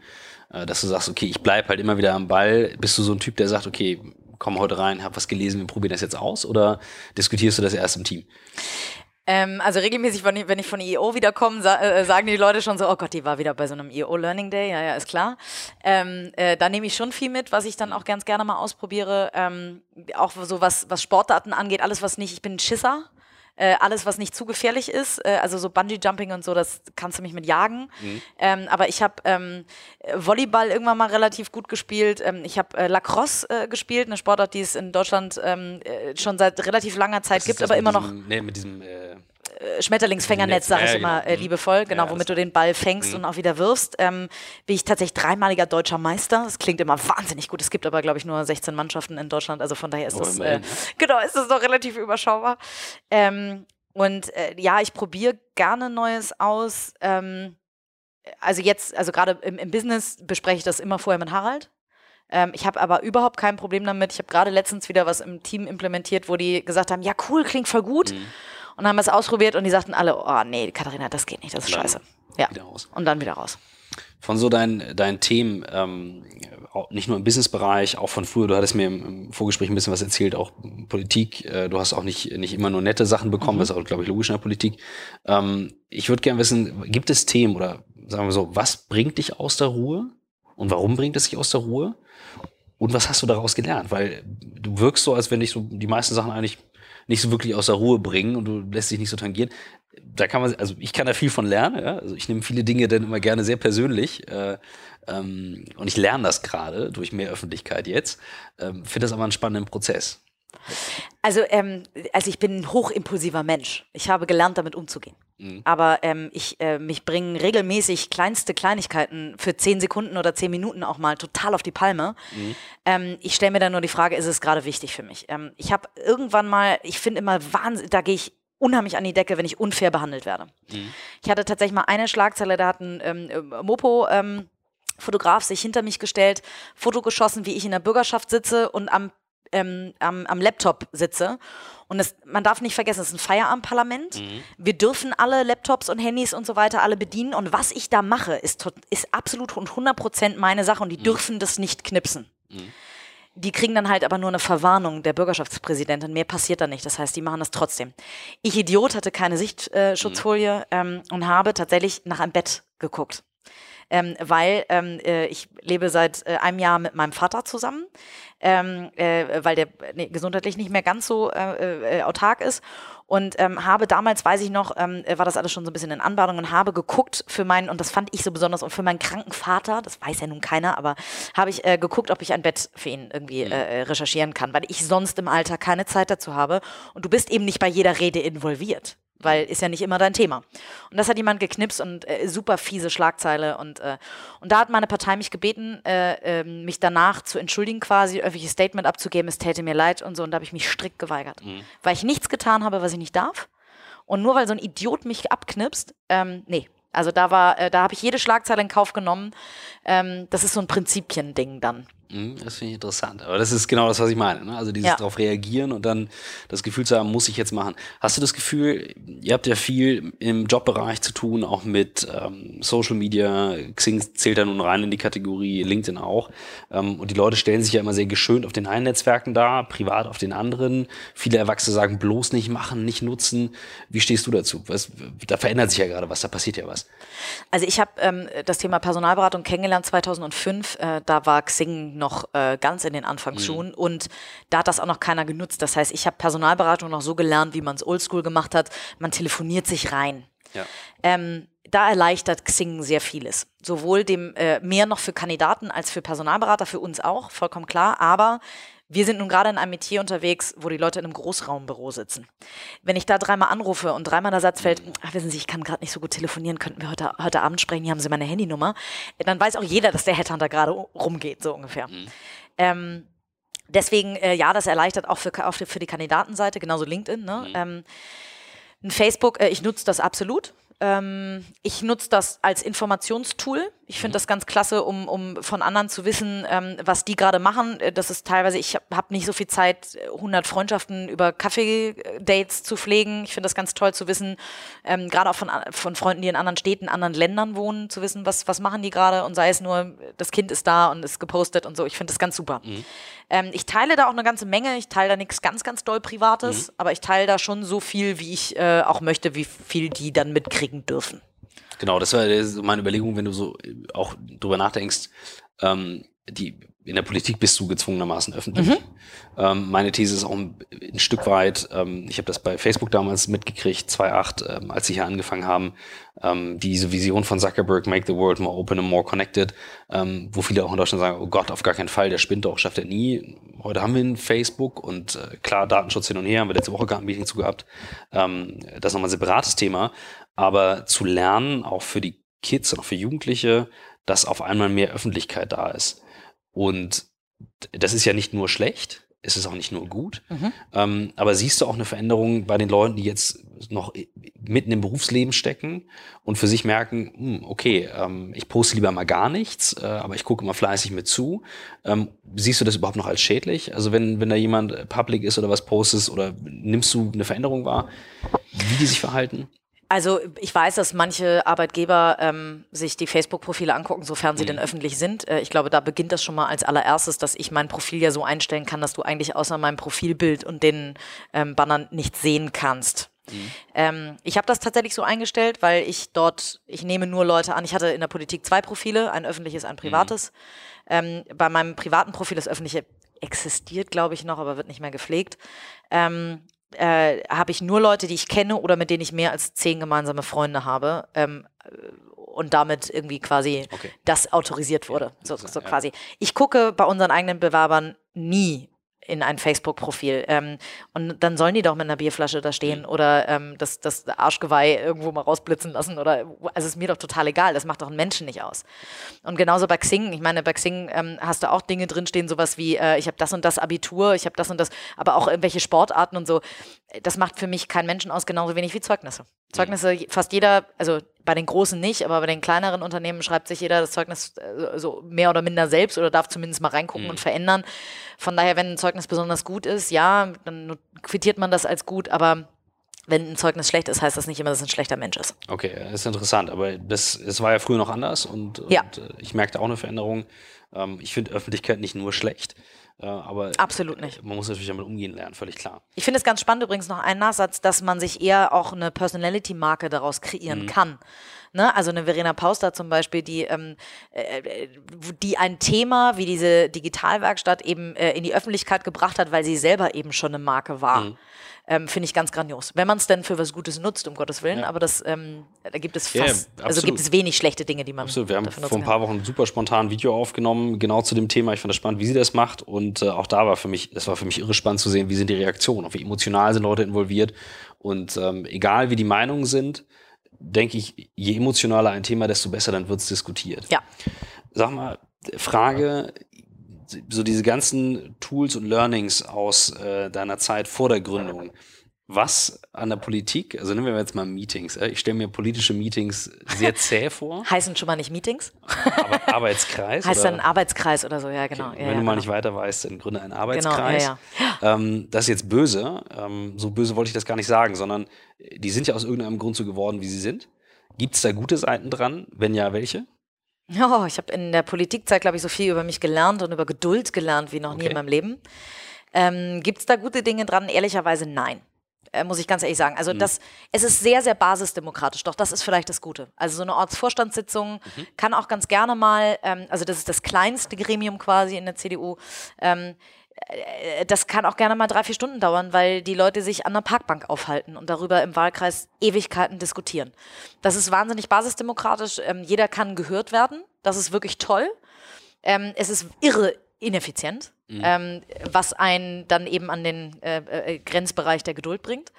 S1: dass du sagst, okay, ich bleibe halt immer wieder am Ball. Bist du so ein Typ, der sagt, okay, komm heute rein, hab was gelesen, wir probieren das jetzt aus oder diskutierst du das erst im Team?
S2: Ähm, also regelmäßig, wenn ich, von EO wiederkomme, sa äh, sagen die Leute schon so, oh Gott, die war wieder bei so einem EO Learning Day, ja, ja, ist klar. Ähm, äh, da nehme ich schon viel mit, was ich dann auch ganz gerne mal ausprobiere. Ähm, auch so was, was Sportdaten angeht, alles was nicht, ich bin ein Schisser. Äh, alles, was nicht zu gefährlich ist, äh, also so Bungee-Jumping und so, das kannst du mich mit jagen. Mhm. Ähm, aber ich habe ähm, Volleyball irgendwann mal relativ gut gespielt. Ähm, ich habe äh, Lacrosse äh, gespielt, eine Sportart, die es in Deutschland ähm, äh, schon seit relativ langer Zeit das gibt, aber immer noch.
S1: Nee, mit diesem äh,
S2: Schmetterlingsfängernetz, sage ich immer äh, liebevoll, genau, ja, womit du den Ball fängst mhm. und auch wieder wirfst. Ähm, bin ich tatsächlich dreimaliger deutscher Meister. Das klingt immer wahnsinnig gut. Es gibt aber, glaube ich, nur 16 Mannschaften in Deutschland, also von daher ist oh, das, äh, genau, ist das noch relativ überschaubar. Ähm, und äh, ja, ich probiere gerne Neues aus. Ähm, also jetzt, also gerade im, im Business bespreche ich das immer vorher mit Harald. Ähm, ich habe aber überhaupt kein Problem damit. Ich habe gerade letztens wieder was im Team implementiert, wo die gesagt haben, ja cool, klingt voll gut. Mhm und haben es ausprobiert und die sagten alle, oh nee, Katharina, das geht nicht, das ist scheiße. Ja. Und dann wieder raus.
S1: Von so deinen, deinen Themen, ähm, nicht nur im Businessbereich, auch von früher, du hattest mir im, im, Vorgespräch ein bisschen was erzählt, auch Politik, äh, du hast auch nicht, nicht immer nur nette Sachen bekommen, mhm. das ist auch, glaube ich, logisch in der Politik. Ähm, ich würde gerne wissen, gibt es Themen oder sagen wir so, was bringt dich aus der Ruhe und warum bringt es dich aus der Ruhe? Und was hast du daraus gelernt? Weil du wirkst so, als wenn dich so die meisten Sachen eigentlich nicht so wirklich aus der Ruhe bringen und du lässt dich nicht so tangieren. da kann man, also ich kann da viel von lernen. Ja? Also ich nehme viele Dinge dann immer gerne sehr persönlich. Äh, ähm, und ich lerne das gerade durch mehr Öffentlichkeit jetzt. Ähm, Finde das aber einen spannenden Prozess.
S2: Also, ähm, also ich bin ein hochimpulsiver Mensch. Ich habe gelernt, damit umzugehen. Mhm. Aber ähm, ich, äh, mich bringen regelmäßig kleinste Kleinigkeiten für zehn Sekunden oder zehn Minuten auch mal total auf die Palme. Mhm. Ähm, ich stelle mir dann nur die Frage, ist es gerade wichtig für mich? Ähm, ich habe irgendwann mal, ich finde immer wahnsinnig, da gehe ich unheimlich an die Decke, wenn ich unfair behandelt werde. Mhm. Ich hatte tatsächlich mal eine Schlagzeile, da hat ein ähm, äh, Mopo ähm, Fotograf sich hinter mich gestellt, Foto geschossen, wie ich in der Bürgerschaft sitze und am, ähm, am, am Laptop sitze. Und das, man darf nicht vergessen, es ist ein Feierabendparlament. Mhm. Wir dürfen alle Laptops und Handys und so weiter alle bedienen. Und was ich da mache, ist, ist absolut und 100 Prozent meine Sache und die mhm. dürfen das nicht knipsen. Mhm. Die kriegen dann halt aber nur eine Verwarnung der Bürgerschaftspräsidentin. Mehr passiert da nicht. Das heißt, die machen das trotzdem. Ich Idiot hatte keine Sichtschutzfolie äh, ähm, und habe tatsächlich nach einem Bett geguckt ähm, weil ähm, äh, ich lebe seit äh, einem Jahr mit meinem Vater zusammen, ähm, äh, weil der nee, gesundheitlich nicht mehr ganz so äh, äh, autark ist und ähm, habe damals, weiß ich noch, ähm, war das alles schon so ein bisschen in Anbahnung und habe geguckt für meinen, und das fand ich so besonders, und für meinen kranken Vater, das weiß ja nun keiner, aber habe ich äh, geguckt, ob ich ein Bett für ihn irgendwie mhm. äh, recherchieren kann, weil ich sonst im Alter keine Zeit dazu habe. Und du bist eben nicht bei jeder Rede involviert weil ist ja nicht immer dein Thema. Und das hat jemand geknipst und äh, super fiese Schlagzeile. Und, äh, und da hat meine Partei mich gebeten, äh, ähm, mich danach zu entschuldigen, quasi öffentliches Statement abzugeben, es täte mir leid und so. Und da habe ich mich strikt geweigert. Mhm. Weil ich nichts getan habe, was ich nicht darf. Und nur weil so ein Idiot mich abknipst, ähm, nee. Also da war, äh, da habe ich jede Schlagzeile in Kauf genommen. Ähm, das ist so ein Prinzipiending dann.
S1: Mhm, das finde ich interessant. Aber das ist genau das, was ich meine. Ne? Also dieses ja. darauf reagieren und dann das Gefühl zu haben, muss ich jetzt machen. Hast du das Gefühl, ihr habt ja viel im Jobbereich zu tun, auch mit ähm, Social Media. Xing zählt da nun rein in die Kategorie, LinkedIn auch. Ähm, und die Leute stellen sich ja immer sehr geschönt auf den einen Netzwerken dar, privat auf den anderen. Viele Erwachsene sagen, bloß nicht machen, nicht nutzen. Wie stehst du dazu? Was, da verändert sich ja gerade was, da passiert ja was.
S2: Also ich habe ähm, das Thema Personalberatung kennengelernt 2005. Äh, da war Xing noch äh, ganz in den Anfangsschuhen mhm. und da hat das auch noch keiner genutzt. Das heißt, ich habe Personalberatung noch so gelernt, wie man es oldschool gemacht hat. Man telefoniert sich rein. Ja. Ähm, da erleichtert Xing sehr vieles. Sowohl dem äh, mehr noch für Kandidaten als für Personalberater, für uns auch, vollkommen klar. Aber wir sind nun gerade in einem Metier unterwegs, wo die Leute in einem Großraumbüro sitzen. Wenn ich da dreimal anrufe und dreimal der Satz fällt, ach, wissen Sie, ich kann gerade nicht so gut telefonieren, könnten wir heute, heute Abend sprechen, hier haben Sie meine Handynummer, dann weiß auch jeder, dass der Headhunter gerade rumgeht, so ungefähr. Mhm. Ähm, deswegen, äh, ja, das erleichtert auch für, auch für die Kandidatenseite, genauso LinkedIn. Ne? Mhm. Ähm, Facebook, äh, ich nutze das absolut. Ähm, ich nutze das als Informationstool. Ich finde das ganz klasse, um, um von anderen zu wissen, ähm, was die gerade machen. Äh, das ist teilweise, ich habe hab nicht so viel Zeit, 100 Freundschaften über Kaffee-Dates zu pflegen. Ich finde das ganz toll zu wissen, ähm, gerade auch von, von Freunden, die in anderen Städten, anderen Ländern wohnen, zu wissen, was, was machen die gerade und sei es nur, das Kind ist da und ist gepostet und so. Ich finde das ganz super. Mhm. Ähm, ich teile da auch eine ganze Menge. Ich teile da nichts ganz, ganz doll Privates, mhm. aber ich teile da schon so viel, wie ich äh, auch möchte, wie viel die dann mitkriegen dürfen.
S1: Genau, das war meine Überlegung, wenn du so äh, auch drüber nachdenkst. Ähm, die in der Politik bist du gezwungenermaßen öffentlich. Mhm. Ähm, meine These ist auch ein, ein Stück weit, ähm, ich habe das bei Facebook damals mitgekriegt, 2.8, ähm, als sie hier angefangen haben, ähm, diese Vision von Zuckerberg, make the world more open and more connected, ähm, wo viele auch in Deutschland sagen, oh Gott, auf gar keinen Fall, der spinnt doch, schafft er nie. Heute haben wir ein Facebook und äh, klar, Datenschutz hin und her, haben wir letzte Woche gerade ein Meeting zu gehabt. Ähm, das ist nochmal ein separates Thema, aber zu lernen, auch für die Kids und auch für Jugendliche, dass auf einmal mehr Öffentlichkeit da ist und das ist ja nicht nur schlecht, es ist auch nicht nur gut. Mhm. Ähm, aber siehst du auch eine Veränderung bei den Leuten, die jetzt noch mitten im Berufsleben stecken und für sich merken, hm, okay, ähm, ich poste lieber mal gar nichts, äh, aber ich gucke immer fleißig mit zu. Ähm, siehst du das überhaupt noch als schädlich? Also wenn, wenn da jemand public ist oder was postest oder nimmst du eine Veränderung wahr, wie die sich verhalten?
S2: Also ich weiß, dass manche Arbeitgeber ähm, sich die Facebook-Profile angucken, sofern sie mhm. denn öffentlich sind. Äh, ich glaube, da beginnt das schon mal als allererstes, dass ich mein Profil ja so einstellen kann, dass du eigentlich außer meinem Profilbild und den ähm, Bannern nichts sehen kannst. Mhm. Ähm, ich habe das tatsächlich so eingestellt, weil ich dort, ich nehme nur Leute an. Ich hatte in der Politik zwei Profile, ein öffentliches, ein privates. Mhm. bei meinem privaten Profil, das öffentliche existiert, glaube ich, noch, aber wird nicht mehr gepflegt. Ähm, äh, habe ich nur Leute, die ich kenne oder mit denen ich mehr als zehn gemeinsame Freunde habe. Ähm, und damit irgendwie quasi
S1: Okay.
S2: das autorisiert wurde. So, so quasi. Ich gucke bei unseren eigenen Bewerbern nie in ein Facebook-Profil. Ähm, und dann sollen die doch mit einer Bierflasche da stehen oder ähm, das, das Arschgeweih irgendwo mal rausblitzen lassen oder also ist mir doch total egal. Das macht doch einen Menschen nicht aus. Und genauso bei Xing. Ich meine, bei Xing ähm, hast du auch Dinge drinstehen, sowas wie äh, ich habe das und das Abitur, ich habe das und das, aber auch irgendwelche Sportarten und so. Das macht für mich keinen Menschen aus, genauso wenig wie Zeugnisse. Zeugnisse, fast jeder, also bei den großen nicht, aber bei den kleineren Unternehmen schreibt sich jeder das Zeugnis äh, so mehr oder minder selbst oder darf zumindest mal reingucken und verändern. Von daher, wenn ein Zeugnis besonders gut ist, ja, dann quittiert man das als gut, aber wenn ein Zeugnis schlecht ist, heißt das nicht immer, dass es ein schlechter Mensch ist.
S1: Okay, ist interessant, aber das, das war ja früher noch anders und,
S2: Ja.
S1: und äh, ich merkte auch eine Veränderung. Ähm, ich finde Öffentlichkeit nicht nur schlecht, aber
S2: Absolut nicht.
S1: man muss natürlich damit umgehen lernen, völlig klar.
S2: Ich finde es ganz spannend übrigens noch ein Nachsatz, dass man sich eher auch eine Personality-Marke daraus kreieren kann. Ne? Also eine Verena Pauster zum Beispiel, die, ähm, äh, äh, die ein Thema wie diese Digitalwerkstatt eben äh, in die Öffentlichkeit gebracht hat, weil sie selber eben schon eine Marke war. Ähm, finde ich ganz grandios. Wenn man es denn für was Gutes nutzt, um Gottes Willen, aber das, ähm, da gibt es
S1: Ja,
S2: fast, also
S1: absolut.
S2: gibt es wenig schlechte Dinge, die man
S1: Absolut, wir haben vor ein paar Wochen super spontan ein Video aufgenommen, genau zu dem Thema. Ich fand das spannend, wie sie das macht. Und äh, auch da war für mich, das war für mich irre spannend zu sehen, wie sind die Reaktionen, auch wie emotional sind Leute involviert. Und ähm, egal wie die Meinungen sind, denke ich, je emotionaler ein Thema, desto besser dann wird es diskutiert.
S2: Ja.
S1: Sag mal, Frage, so diese ganzen Tools und Learnings aus äh, deiner Zeit vor der Gründung. Was an der Politik, also nehmen wir jetzt mal Meetings, äh, ich stelle mir politische Meetings sehr [LAUGHS] zäh vor,
S2: Heißen schon mal nicht Meetings?
S1: aber Arbeitskreis. [LAUGHS]
S2: Heißt
S1: oder?
S2: dann Arbeitskreis oder so, ja, genau.
S1: Wenn
S2: ja,
S1: du mal
S2: genau.
S1: nicht weiter weißt, dann gründe einen
S2: Genau,
S1: Arbeitskreis.
S2: ja, ja.
S1: Ähm, das ist jetzt böse. Ähm, so böse wollte ich das gar nicht sagen, sondern äh, die sind ja aus irgendeinem Grund so geworden, wie sie sind. Gibt es da gute Seiten dran? Wenn ja, welche?
S2: Oh, ich habe in der Politikzeit, glaube ich, so viel über mich gelernt und über Geduld gelernt wie noch nie
S1: Okay.
S2: in meinem Leben. Ähm, Gibt es da gute Dinge dran? Ehrlicherweise nein. Äh, muss ich ganz ehrlich sagen. Also das, es ist sehr, sehr basisdemokratisch, doch das ist vielleicht das Gute. Also so eine Ortsvorstandssitzung kann auch ganz gerne mal, ähm, also das ist das kleinste Gremium quasi in der CDU, ähm, äh, das kann auch gerne mal drei, vier Stunden dauern, weil die Leute sich an der Parkbank aufhalten und darüber im Wahlkreis Ewigkeiten diskutieren. Das ist wahnsinnig basisdemokratisch. Ähm, jeder kann gehört werden. Das ist wirklich toll. Ähm, es ist irre ineffizient, ähm, was einen dann eben an den äh, äh, Grenzbereich der Geduld bringt.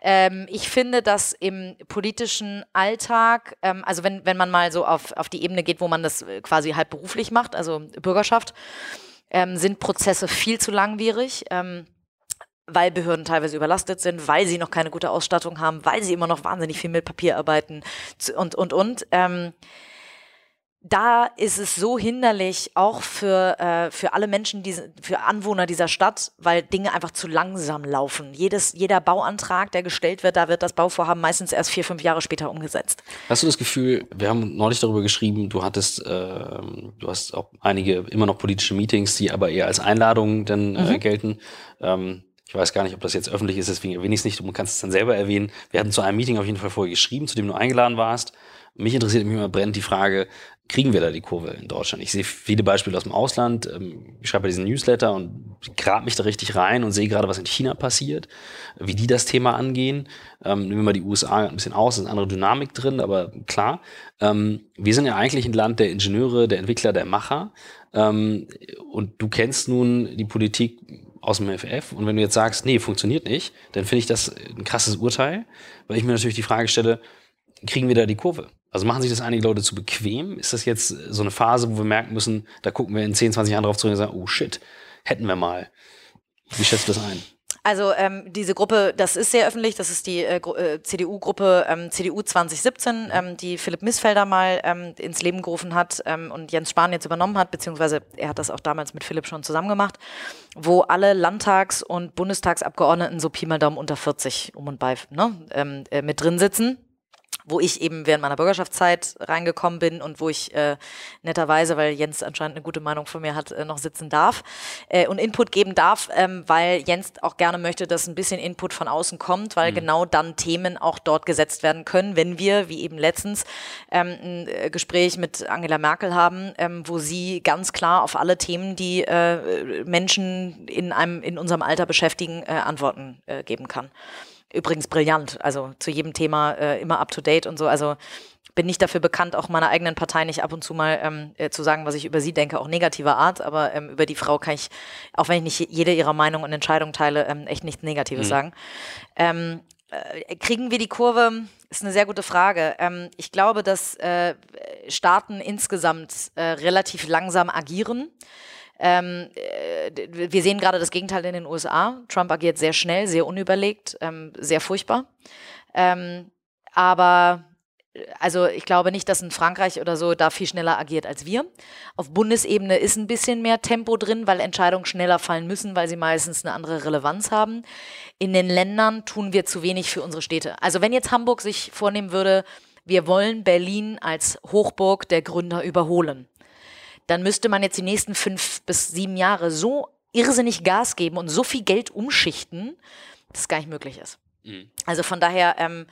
S2: Ähm, ich finde, dass im politischen Alltag, ähm, also wenn, wenn man mal so auf, auf die Ebene geht, wo man das äh, quasi halb beruflich macht, also Bürgerschaft, ähm, sind Prozesse viel zu langwierig. Ähm, weil Behörden teilweise überlastet sind, weil sie noch keine gute Ausstattung haben, weil sie immer noch wahnsinnig viel mit Papier arbeiten und, und, und. Ähm, da ist es so hinderlich, auch für, äh, für alle Menschen, diese, für Anwohner dieser Stadt, weil Dinge einfach zu langsam laufen. Jedes, jeder Bauantrag, der gestellt wird, da wird das Bauvorhaben meistens erst vier, fünf Jahre später umgesetzt.
S1: Hast du das Gefühl, wir haben neulich darüber geschrieben, du hattest, ähm, du hast auch einige immer noch politische Meetings, die aber eher als Einladungen dann äh, gelten. Ähm, ich weiß gar nicht, ob das jetzt öffentlich ist, deswegen erwähne ich es nicht. Du kannst es dann selber erwähnen. Wir hatten zu einem Meeting auf jeden Fall vorher geschrieben, zu dem du eingeladen warst. Mich interessiert mich immer brennend die Frage, kriegen wir da die Kurve in Deutschland? Ich sehe viele Beispiele aus dem Ausland. Ähm, Ich schreibe diesen Newsletter und grab mich da richtig rein und sehe gerade, was in China passiert, wie die das Thema angehen. Ähm, nehmen wir mal die USA ein bisschen aus, es ist eine andere Dynamik drin, aber klar. Ähm, wir sind ja eigentlich ein Land der Ingenieure, der Entwickler, der Macher. Und du kennst nun die Politik aus dem FF. Und wenn du jetzt sagst, nee, funktioniert nicht, dann finde ich das ein krasses Urteil, weil ich mir natürlich die Frage stelle, kriegen wir da die Kurve? Also machen sich das einige Leute zu bequem? Ist das jetzt so eine Phase, wo wir merken müssen, da gucken wir in 10, 20 Jahren drauf zurück und sagen, oh shit, hätten wir mal. Wie schätzt du das ein?
S2: Also ähm, diese Gruppe, das ist sehr öffentlich, das ist die äh, äh, CDU-Gruppe ähm, CDU 2017, ähm, die Philipp Missfelder mal ähm, ins Leben gerufen hat ähm, und Jens Spahn jetzt übernommen hat, beziehungsweise er hat das auch damals mit Philipp schon zusammen gemacht, wo alle Landtags- und Bundestagsabgeordneten so Pi mal Daumen unter 40 um und bei ne, ähm, äh, mit drin sitzen wo ich eben während meiner Bürgerschaftszeit reingekommen bin und wo ich äh, netterweise, weil Jens anscheinend eine gute Meinung von mir hat, äh, noch sitzen darf äh, und Input geben darf, ähm, weil Jens auch gerne möchte, dass ein bisschen Input von außen kommt, weil mhm. genau dann Themen auch dort gesetzt werden können, wenn wir, wie eben letztens, ähm, ein äh, Gespräch mit Angela Merkel haben, ähm, wo sie ganz klar auf alle Themen, die äh, Menschen in einem in unserem Alter beschäftigen, äh, Antworten äh, geben kann. Übrigens brillant, also zu jedem Thema äh, immer up to date und so. Also bin nicht dafür bekannt, auch meiner eigenen Partei nicht ab und zu mal ähm, äh, zu sagen, was ich über sie denke, auch negativer Art, aber ähm, über die Frau kann ich, auch wenn ich nicht jede ihrer Meinung und Entscheidung teile, ähm, echt nichts Negatives mhm. sagen. Ähm, äh, kriegen wir die Kurve? Ist eine sehr gute Frage. Ähm, ich glaube, dass äh, Staaten insgesamt äh, relativ langsam agieren. Ähm, äh, wir sehen gerade das Gegenteil in den USA. Trump agiert sehr schnell, sehr unüberlegt, ähm, sehr furchtbar. Ähm, aber äh, also ich glaube nicht, dass in Frankreich oder so da viel schneller agiert als wir. Auf Bundesebene ist ein bisschen mehr Tempo drin, weil Entscheidungen schneller fallen müssen, weil sie meistens eine andere Relevanz haben. In den Ländern tun wir zu wenig für unsere Städte. Also wenn jetzt Hamburg sich vornehmen würde, wir wollen Berlin als Hochburg der Gründer überholen dann müsste man jetzt die nächsten fünf bis sieben Jahre so irrsinnig Gas geben und so viel Geld umschichten, dass es gar nicht möglich ist. Mhm. Also von daher, ähm,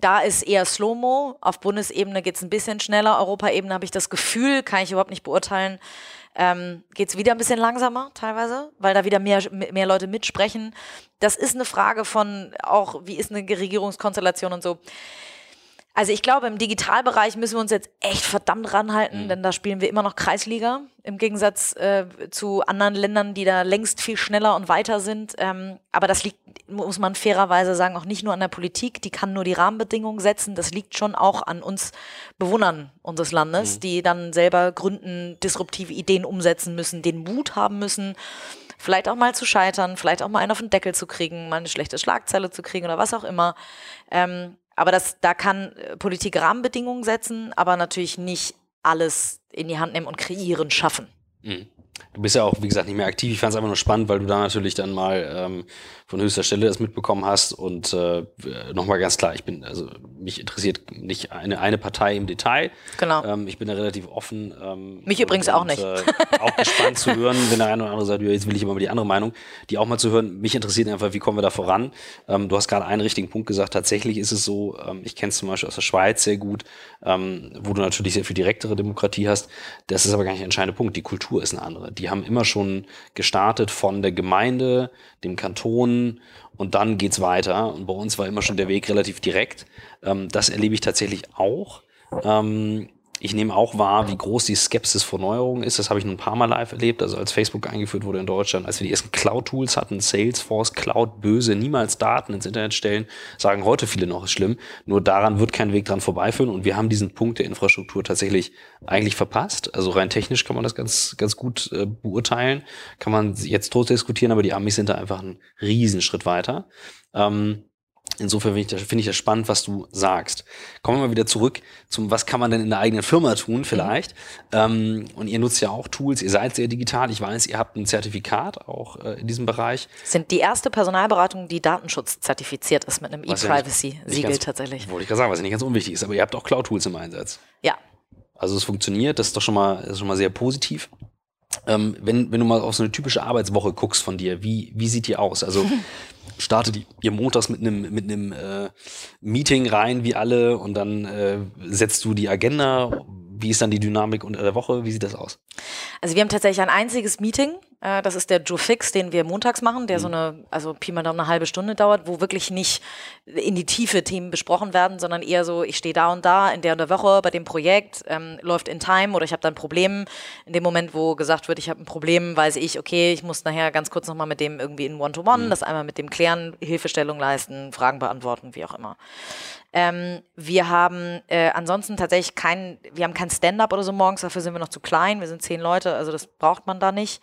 S2: da ist eher Slow-Mo. Auf Bundesebene geht es ein bisschen schneller. Europaebene habe ich das Gefühl, kann ich überhaupt nicht beurteilen, ähm, geht es wieder ein bisschen langsamer teilweise, weil da wieder mehr, mehr Leute mitsprechen. Das ist eine Frage von auch, wie ist eine Regierungskonstellation und so. Also ich glaube, im Digitalbereich müssen wir uns jetzt echt verdammt ranhalten, mhm. denn da spielen wir immer noch Kreisliga im Gegensatz äh, zu anderen Ländern, die da längst viel schneller und weiter sind. Ähm, aber das liegt, muss man fairerweise sagen, auch nicht nur an der Politik, die kann nur die Rahmenbedingungen setzen. Das liegt schon auch an uns Bewohnern unseres Landes, mhm. die dann selber gründen, disruptive Ideen umsetzen müssen, den Mut haben müssen, vielleicht auch mal zu scheitern, vielleicht auch mal einen auf den Deckel zu kriegen, mal eine schlechte Schlagzeile zu kriegen oder was auch immer. Ähm, aber das, da kann äh, Politik Rahmenbedingungen setzen, aber natürlich nicht alles in die Hand nehmen und kreieren, schaffen.
S1: Mhm. Du bist ja auch, wie gesagt, nicht mehr aktiv. Ich fand es einfach nur spannend, weil du da natürlich dann mal ähm, von höchster Stelle das mitbekommen hast. Und äh, nochmal ganz klar, ich bin, also mich interessiert nicht eine, eine Partei im Detail.
S2: Genau.
S1: Ähm, ich bin da relativ offen.
S2: Ähm, mich übrigens und, auch nicht. Äh,
S1: auch gespannt zu hören, wenn der eine oder andere sagt, jetzt will ich immer mal die andere Meinung, die auch mal zu hören. Mich interessiert einfach, wie kommen wir da voran. Ähm, du hast gerade einen richtigen Punkt gesagt. Tatsächlich ist es so, ähm, ich kenne es zum Beispiel aus der Schweiz sehr gut, ähm, wo du natürlich sehr viel direktere Demokratie hast. Das ist aber gar nicht der entscheidende Punkt. Die Kultur ist eine andere. Die haben immer schon gestartet von der Gemeinde, dem Kanton und dann geht's weiter. Und bei uns war immer schon der Weg relativ direkt. Ähm, das erlebe ich tatsächlich auch. Ähm, ich nehme auch wahr, wie groß die Skepsis vor Neuerungen ist. Das habe ich nun ein paar Mal live erlebt. Also als Facebook eingeführt wurde in Deutschland, als wir die ersten Cloud-Tools hatten, Salesforce, Cloud, böse, niemals Daten ins Internet stellen, sagen heute viele noch, ist schlimm. Nur daran wird kein Weg dran vorbeiführen. Und wir haben diesen Punkt der Infrastruktur tatsächlich eigentlich verpasst. Also rein technisch kann man das ganz, ganz gut äh, beurteilen. Kann man jetzt tot diskutieren, aber die Amis sind da einfach einen Riesenschritt weiter. Ähm, Insofern finde ich, das, find ich das spannend, was du sagst. Kommen wir mal wieder zurück zum, was kann man denn in der eigenen Firma tun vielleicht. Mhm. Ähm, und ihr nutzt ja auch Tools, ihr seid sehr digital. Ich weiß, ihr habt ein Zertifikat auch äh, in diesem Bereich.
S2: Sind die erste Personalberatung, die Datenschutz zertifiziert ist mit einem E-Privacy-Siegel ja tatsächlich.
S1: Wollte ich gerade sagen, was ja nicht ganz unwichtig ist, aber ihr habt auch Cloud-Tools im Einsatz.
S2: Ja.
S1: Also es funktioniert, das ist doch schon mal, ist schon mal sehr positiv. Ähm, wenn, wenn du mal auf so eine typische Arbeitswoche guckst von dir, wie, wie sieht die aus? Also [LAUGHS] startet ihr montags mit einem mit einem äh, Meeting rein wie alle und dann äh, setzt du die Agenda. Wie ist dann die Dynamik unter der Woche? Wie sieht das aus?
S2: Also wir haben tatsächlich ein einziges Meeting äh, das ist der Joe Fix, den wir montags machen, der mhm. so eine, also Pi mal Daumen eine halbe Stunde dauert, wo wirklich nicht in die Tiefe Themen besprochen werden, sondern eher so, ich stehe da und da in der und der Woche bei dem Projekt, ähm, läuft in Time oder ich habe dann ein Problem. In dem Moment, wo gesagt wird, ich habe ein Problem, weiß ich, okay, ich muss nachher ganz kurz nochmal mit dem irgendwie in One-to-One, -One, mhm. das einmal mit dem klären, Hilfestellung leisten, Fragen beantworten, wie auch immer. Ähm, wir haben äh, ansonsten tatsächlich kein, wir haben kein Stand-up oder so morgens, dafür sind wir noch zu klein, wir sind zehn Leute, also das braucht man da nicht.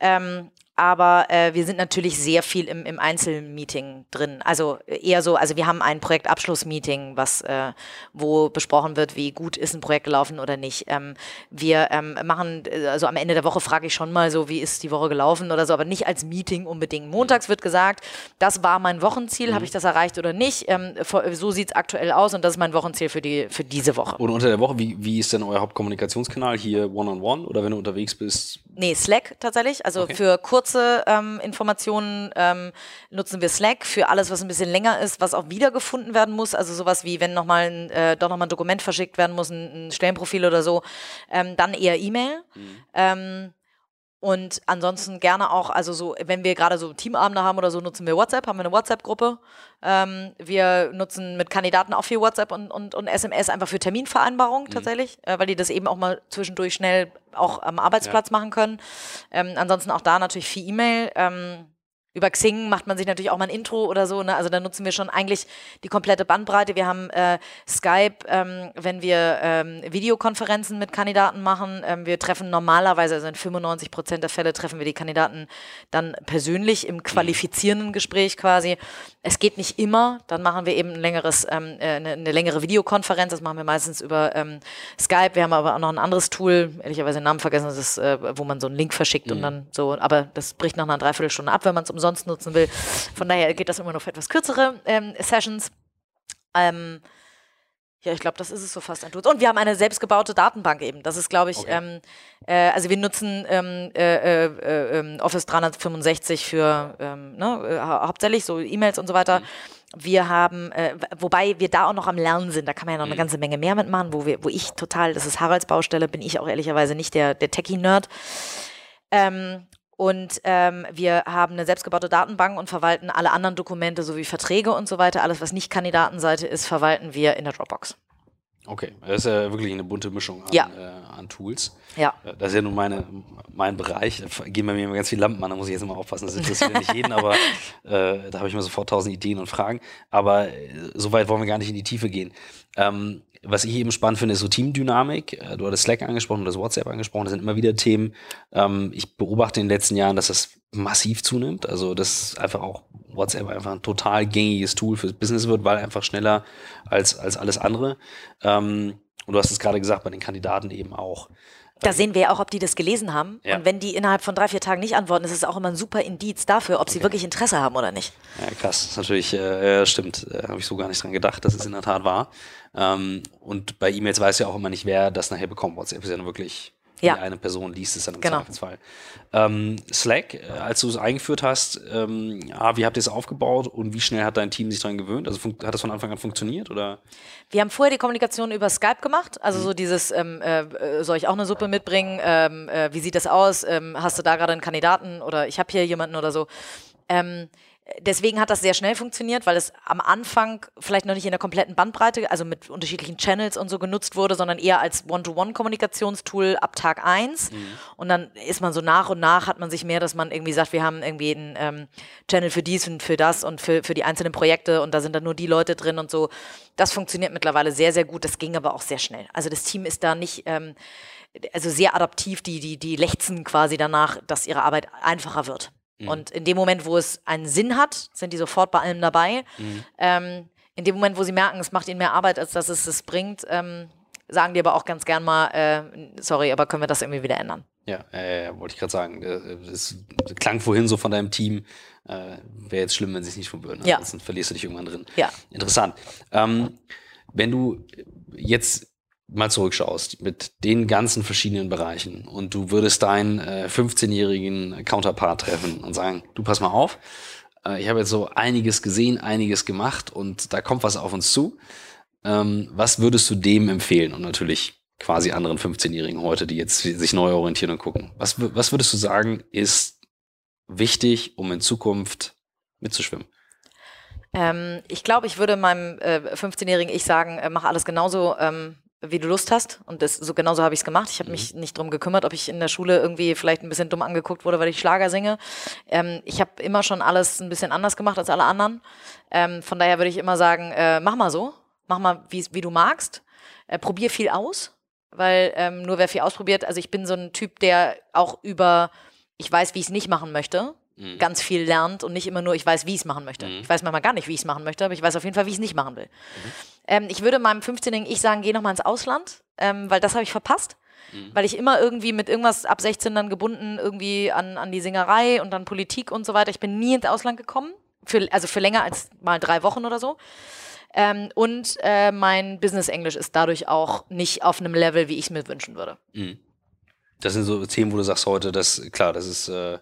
S2: Ähm, aber äh, wir sind natürlich sehr viel im, im Einzelmeeting drin. Also eher so, also wir haben ein Projektabschlussmeeting, was äh, wo besprochen wird, wie gut ist ein Projekt gelaufen oder nicht. Ähm, wir ähm, machen, also am Ende der Woche frage ich schon mal so, wie ist die Woche gelaufen oder so, aber nicht als Meeting unbedingt. Montags wird gesagt, das war mein Wochenziel, mhm. habe ich das erreicht oder nicht? Ähm, so sieht es aktuell aus und das ist mein Wochenziel für die für diese Woche.
S1: Und unter der Woche, wie, wie ist denn euer Hauptkommunikationskanal hier One-on-One -on -one, oder wenn du unterwegs bist?
S2: Nee, Slack tatsächlich. Also okay. für kurze ähm, Informationen ähm, nutzen wir Slack. Für alles, was ein bisschen länger ist, was auch wiedergefunden werden muss, also sowas wie, wenn nochmal ein, äh, doch nochmal ein Dokument verschickt werden muss, ein, ein Stellenprofil oder so, ähm, dann eher E-Mail. Mhm. Und ansonsten gerne auch, also so, wenn wir gerade so Teamabende haben oder so, nutzen wir WhatsApp, haben wir eine WhatsApp-Gruppe. Ähm, wir nutzen mit Kandidaten auch viel WhatsApp und, und, und SMS einfach für Terminvereinbarung mhm. tatsächlich, äh, weil die das eben auch mal zwischendurch schnell auch am Arbeitsplatz ja. machen können. Ähm, ansonsten auch da natürlich viel E-Mail. Ähm, über Xing macht man sich natürlich auch mal ein Intro oder so. Ne? Also da nutzen wir schon eigentlich die komplette Bandbreite. Wir haben äh, Skype, ähm, wenn wir ähm, Videokonferenzen mit Kandidaten machen. Ähm, wir treffen normalerweise, also in 95 Prozent der Fälle treffen wir die Kandidaten dann persönlich im qualifizierenden Gespräch quasi. Es geht nicht immer. Dann machen wir eben ein längeres, ähm, äh, eine, eine, längere Videokonferenz. Das machen wir meistens über ähm, Skype. Wir haben aber auch noch ein anderes Tool, ehrlicherweise den Namen vergessen, das ist, äh, wo man so einen Link verschickt mhm. und dann so. Aber das bricht nach einer Dreiviertelstunde ab, wenn man es umsonst umsonst nutzen will. Von daher geht das immer nur für etwas kürzere ähm, Sessions. Ähm, ja, ich glaube, das ist es so fast ein Dutzend. Und wir haben eine selbstgebaute Datenbank eben. Das ist, glaube ich, okay. ähm, äh, also wir nutzen ähm, äh, äh, ähm, Office 365 für ähm, ne, äh, hauptsächlich so E-Mails und so weiter. Mhm. Wir haben, äh, wobei wir da auch noch am Lernen sind, da kann man ja noch eine mhm. ganze Menge mehr mitmachen, wo wir, wo ich total, das ist Haralds Baustelle, bin ich auch ehrlicherweise nicht der, der Techie-Nerd. Ähm, und ähm, wir haben eine selbstgebaute Datenbank und verwalten alle anderen Dokumente sowie Verträge und so weiter. Alles, was nicht Kandidatenseite ist, verwalten wir in der Dropbox.
S1: Okay, das ist ja wirklich eine bunte Mischung an,
S2: ja.
S1: äh, an Tools.
S2: Ja.
S1: Äh, das ist ja nun meine, mein Bereich. Da gehen bei mir immer ganz viele Lampen an, da muss ich jetzt immer aufpassen. Das interessiert nicht jeden, aber [LAUGHS] äh, da habe ich immer sofort tausend Ideen und Fragen. Aber äh, so weit wollen wir gar nicht in die Tiefe gehen. Ähm, was ich eben spannend finde, ist so Teamdynamik. Äh, du hattest Slack angesprochen, du hast WhatsApp angesprochen, das sind immer wieder Themen. Ähm, ich beobachte in den letzten Jahren, dass das massiv zunimmt. Also, dass einfach auch WhatsApp einfach ein total gängiges Tool fürs Business wird, weil einfach schneller als, als alles andere. Ähm, und du hast es gerade gesagt, bei den Kandidaten eben auch.
S2: Da sehen wir ja auch, ob die das gelesen haben. Ja. Und wenn die innerhalb von drei, vier Tagen nicht antworten, ist es auch immer ein super Indiz dafür, ob okay. sie wirklich Interesse haben oder nicht.
S1: Ja, krass. Das ist natürlich, äh, stimmt. Äh, Habe ich so gar nicht dran gedacht, dass es in der Tat war. Ähm, und bei E-Mails weiß ja auch immer nicht, wer das nachher bekommt. WhatsApp ist ja wirklich ja. eine Person liest es dann im genau. Zweifelsfall. Ähm, Slack, äh, als du es eingeführt hast, ähm, ah, wie habt ihr es aufgebaut und wie schnell hat dein Team sich daran gewöhnt? Also hat das von Anfang an funktioniert oder?
S2: Wir haben vorher die Kommunikation über Skype gemacht, also mhm. so dieses, ähm, äh, soll ich auch eine Suppe mitbringen? Ähm, äh, wie sieht das aus? Ähm, hast du da gerade einen Kandidaten oder ich habe hier jemanden oder so? Ähm, Deswegen hat das sehr schnell funktioniert, weil es am Anfang vielleicht noch nicht in der kompletten Bandbreite, also mit unterschiedlichen Channels und so genutzt wurde, sondern eher als One-to-One-Kommunikationstool ab Tag 1. Mhm. Und dann ist man so nach und nach, hat man sich mehr, dass man irgendwie sagt, wir haben irgendwie einen ähm, Channel für dies und für das und für, für die einzelnen Projekte und da sind dann nur die Leute drin und so. Das funktioniert mittlerweile sehr, sehr gut. Das ging aber auch sehr schnell. Also das Team ist da nicht. Ähm, also sehr adaptiv, die, die, die lechzen quasi danach, dass ihre Arbeit einfacher wird. Mhm. Und in dem Moment, wo es einen Sinn hat, sind die sofort bei allem dabei. Mhm. Ähm, in dem Moment, wo sie merken, es macht ihnen mehr Arbeit, als dass es es bringt, ähm, sagen die aber auch ganz gern mal, äh, sorry, aber können wir das irgendwie wieder ändern?
S1: Ja, äh, wollte ich gerade sagen. Das klang vorhin so von deinem Team. Äh, Wäre jetzt schlimm, wenn sie es nicht von würden.
S2: Ja.
S1: Ansonsten verlierst du dich irgendwann drin.
S2: Ja.
S1: Interessant. Ähm, wenn du jetzt mal zurückschaust mit den ganzen verschiedenen Bereichen und du würdest deinen äh, 15-jährigen Counterpart treffen und sagen, du pass mal auf, äh, ich habe jetzt so einiges gesehen, einiges gemacht und da kommt was auf uns zu. Ähm, was würdest du dem empfehlen? Und natürlich quasi anderen 15-Jährigen heute, die jetzt sich neu orientieren und gucken. Was, was würdest du sagen, ist wichtig, um in Zukunft mitzuschwimmen?
S2: Ähm, ich glaube, ich würde meinem äh, 15-jährigen Ich sagen, äh, mach alles genauso, ähm, wie du Lust hast. Und das, so genauso habe ich es gemacht. Ich habe mhm. mich nicht drum gekümmert, ob ich in der Schule irgendwie vielleicht ein bisschen dumm angeguckt wurde, weil ich Schlager singe. Ähm, ich habe immer schon alles ein bisschen anders gemacht als alle anderen. Ähm, von daher würde ich immer sagen, äh, mach mal so. Mach mal, wie, wie du magst. Äh, probier viel aus. Weil ähm, nur wer viel ausprobiert, also ich bin so ein Typ, der auch über ich weiß, wie ich es nicht machen möchte,
S1: Mhm.
S2: ganz viel lernt und nicht immer nur, ich weiß, wie ich es machen möchte. Ich weiß manchmal gar nicht, wie ich es machen möchte, aber ich weiß auf jeden Fall, wie ich es nicht machen will.
S1: Mhm.
S2: Ähm, ich würde meinem 15-jährigen Ich sagen, geh nochmal ins Ausland, ähm, weil das habe ich verpasst.
S1: Mhm.
S2: Weil ich immer irgendwie mit irgendwas ab 16 dann gebunden irgendwie an, an die Singerei und dann Politik und so weiter. Ich bin nie ins Ausland gekommen, für, also für länger als mal drei Wochen oder so. Ähm, und äh, mein Business-Englisch ist dadurch auch nicht auf einem Level, wie ich es mir wünschen würde.
S1: Das sind so Themen, wo du sagst heute, das, klar, das ist. Äh,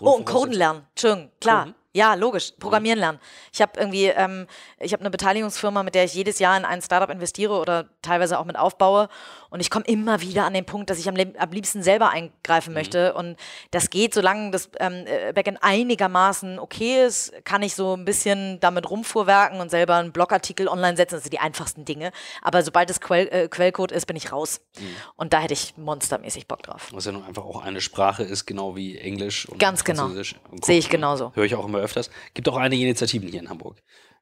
S2: Oh, und Coden lernen. Entschuldigung, klar.
S1: Coden?
S2: Ja, logisch. Programmieren lernen. Ich habe irgendwie, ähm, ich habe eine Beteiligungsfirma, mit der ich jedes Jahr in ein Startup investiere oder teilweise auch mit aufbaue. Und ich komme immer wieder an den Punkt, dass ich am, am liebsten selber eingreifen
S1: Mhm.
S2: möchte. Und das geht, solange das ähm, äh, Backend einigermaßen okay ist, kann ich so ein bisschen damit rumfuhrwerken und selber einen Blogartikel online setzen. Das sind die einfachsten Dinge. Aber sobald es Quell, äh, Quellcode ist, bin ich raus.
S1: Mhm.
S2: Und da hätte ich monstermäßig Bock drauf.
S1: Was ja nun einfach auch eine Sprache ist, genau wie Englisch und
S2: Ganz genau. Sehe ich genauso.
S1: Höre ich auch immer öfters. Gibt auch einige Initiativen hier in Hamburg,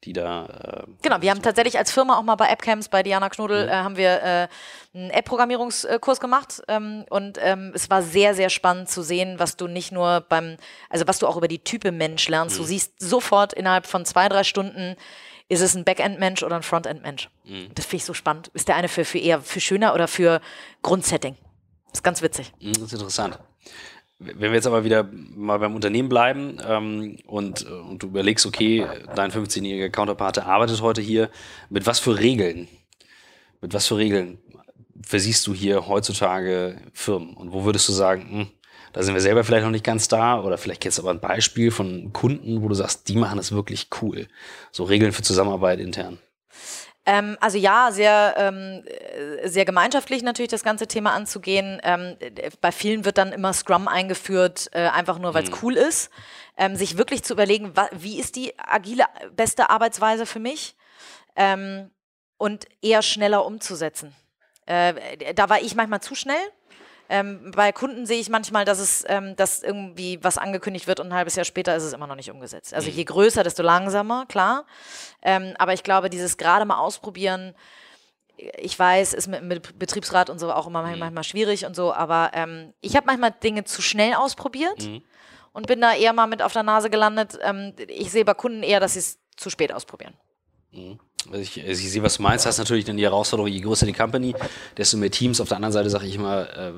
S1: die da. Äh,
S2: Genau, wir haben tatsächlich als Firma auch mal bei AppCamps bei Diana Knodel äh, haben wir äh, einen App-Programmierungskurs gemacht ähm, und ähm, es war sehr, sehr spannend zu sehen, was du nicht nur beim, also was du auch über die Type Mensch lernst. Du siehst sofort innerhalb von zwei, drei Stunden, ist es ein Backend-Mensch oder ein Frontend-Mensch. Das finde ich so spannend. Ist der eine für, für eher für schöner oder für Grundsetting? ist ganz witzig.
S1: Mhm, Das ist interessant. Wenn wir jetzt aber wieder mal beim Unternehmen bleiben ähm, und, äh, und du überlegst, okay, dein 15-jähriger Counterpart der arbeitet heute hier, mit was für Regeln, mit was für Regeln versiehst du hier heutzutage Firmen? Und wo würdest du sagen, hm, da sind wir selber vielleicht noch nicht ganz da oder vielleicht kennst du aber ein Beispiel von Kunden, wo du sagst, die machen das wirklich cool. So Regeln für Zusammenarbeit intern.
S2: Ähm, also ja, sehr, ähm, äh, sehr gemeinschaftlich natürlich das ganze Thema anzugehen. Ähm, äh, bei vielen wird dann immer Scrum eingeführt, äh, einfach nur, weil es cool ist. Ähm, sich wirklich zu überlegen, wie ist die agile beste Arbeitsweise für mich ähm, und eher schneller umzusetzen. Äh, da war ich manchmal zu schnell. Ähm, bei Kunden sehe ich manchmal, dass es, ähm, dass irgendwie was angekündigt wird und ein halbes Jahr später ist es immer noch nicht umgesetzt. Also je größer, desto langsamer, klar. Ähm, aber ich glaube, dieses gerade mal ausprobieren, ich weiß, ist mit, mit Betriebsrat und so auch immer manchmal, manchmal schwierig und so, aber ähm, ich habe manchmal Dinge zu schnell ausprobiert und bin da eher mal mit auf der Nase gelandet. Ähm, ich sehe bei Kunden eher, dass sie es zu spät ausprobieren.
S1: Also ich, also ich sehe, was du meinst. Das ist natürlich dann die Herausforderung, je größer die Company, desto mehr Teams. Auf der anderen Seite sage ich immer, äh,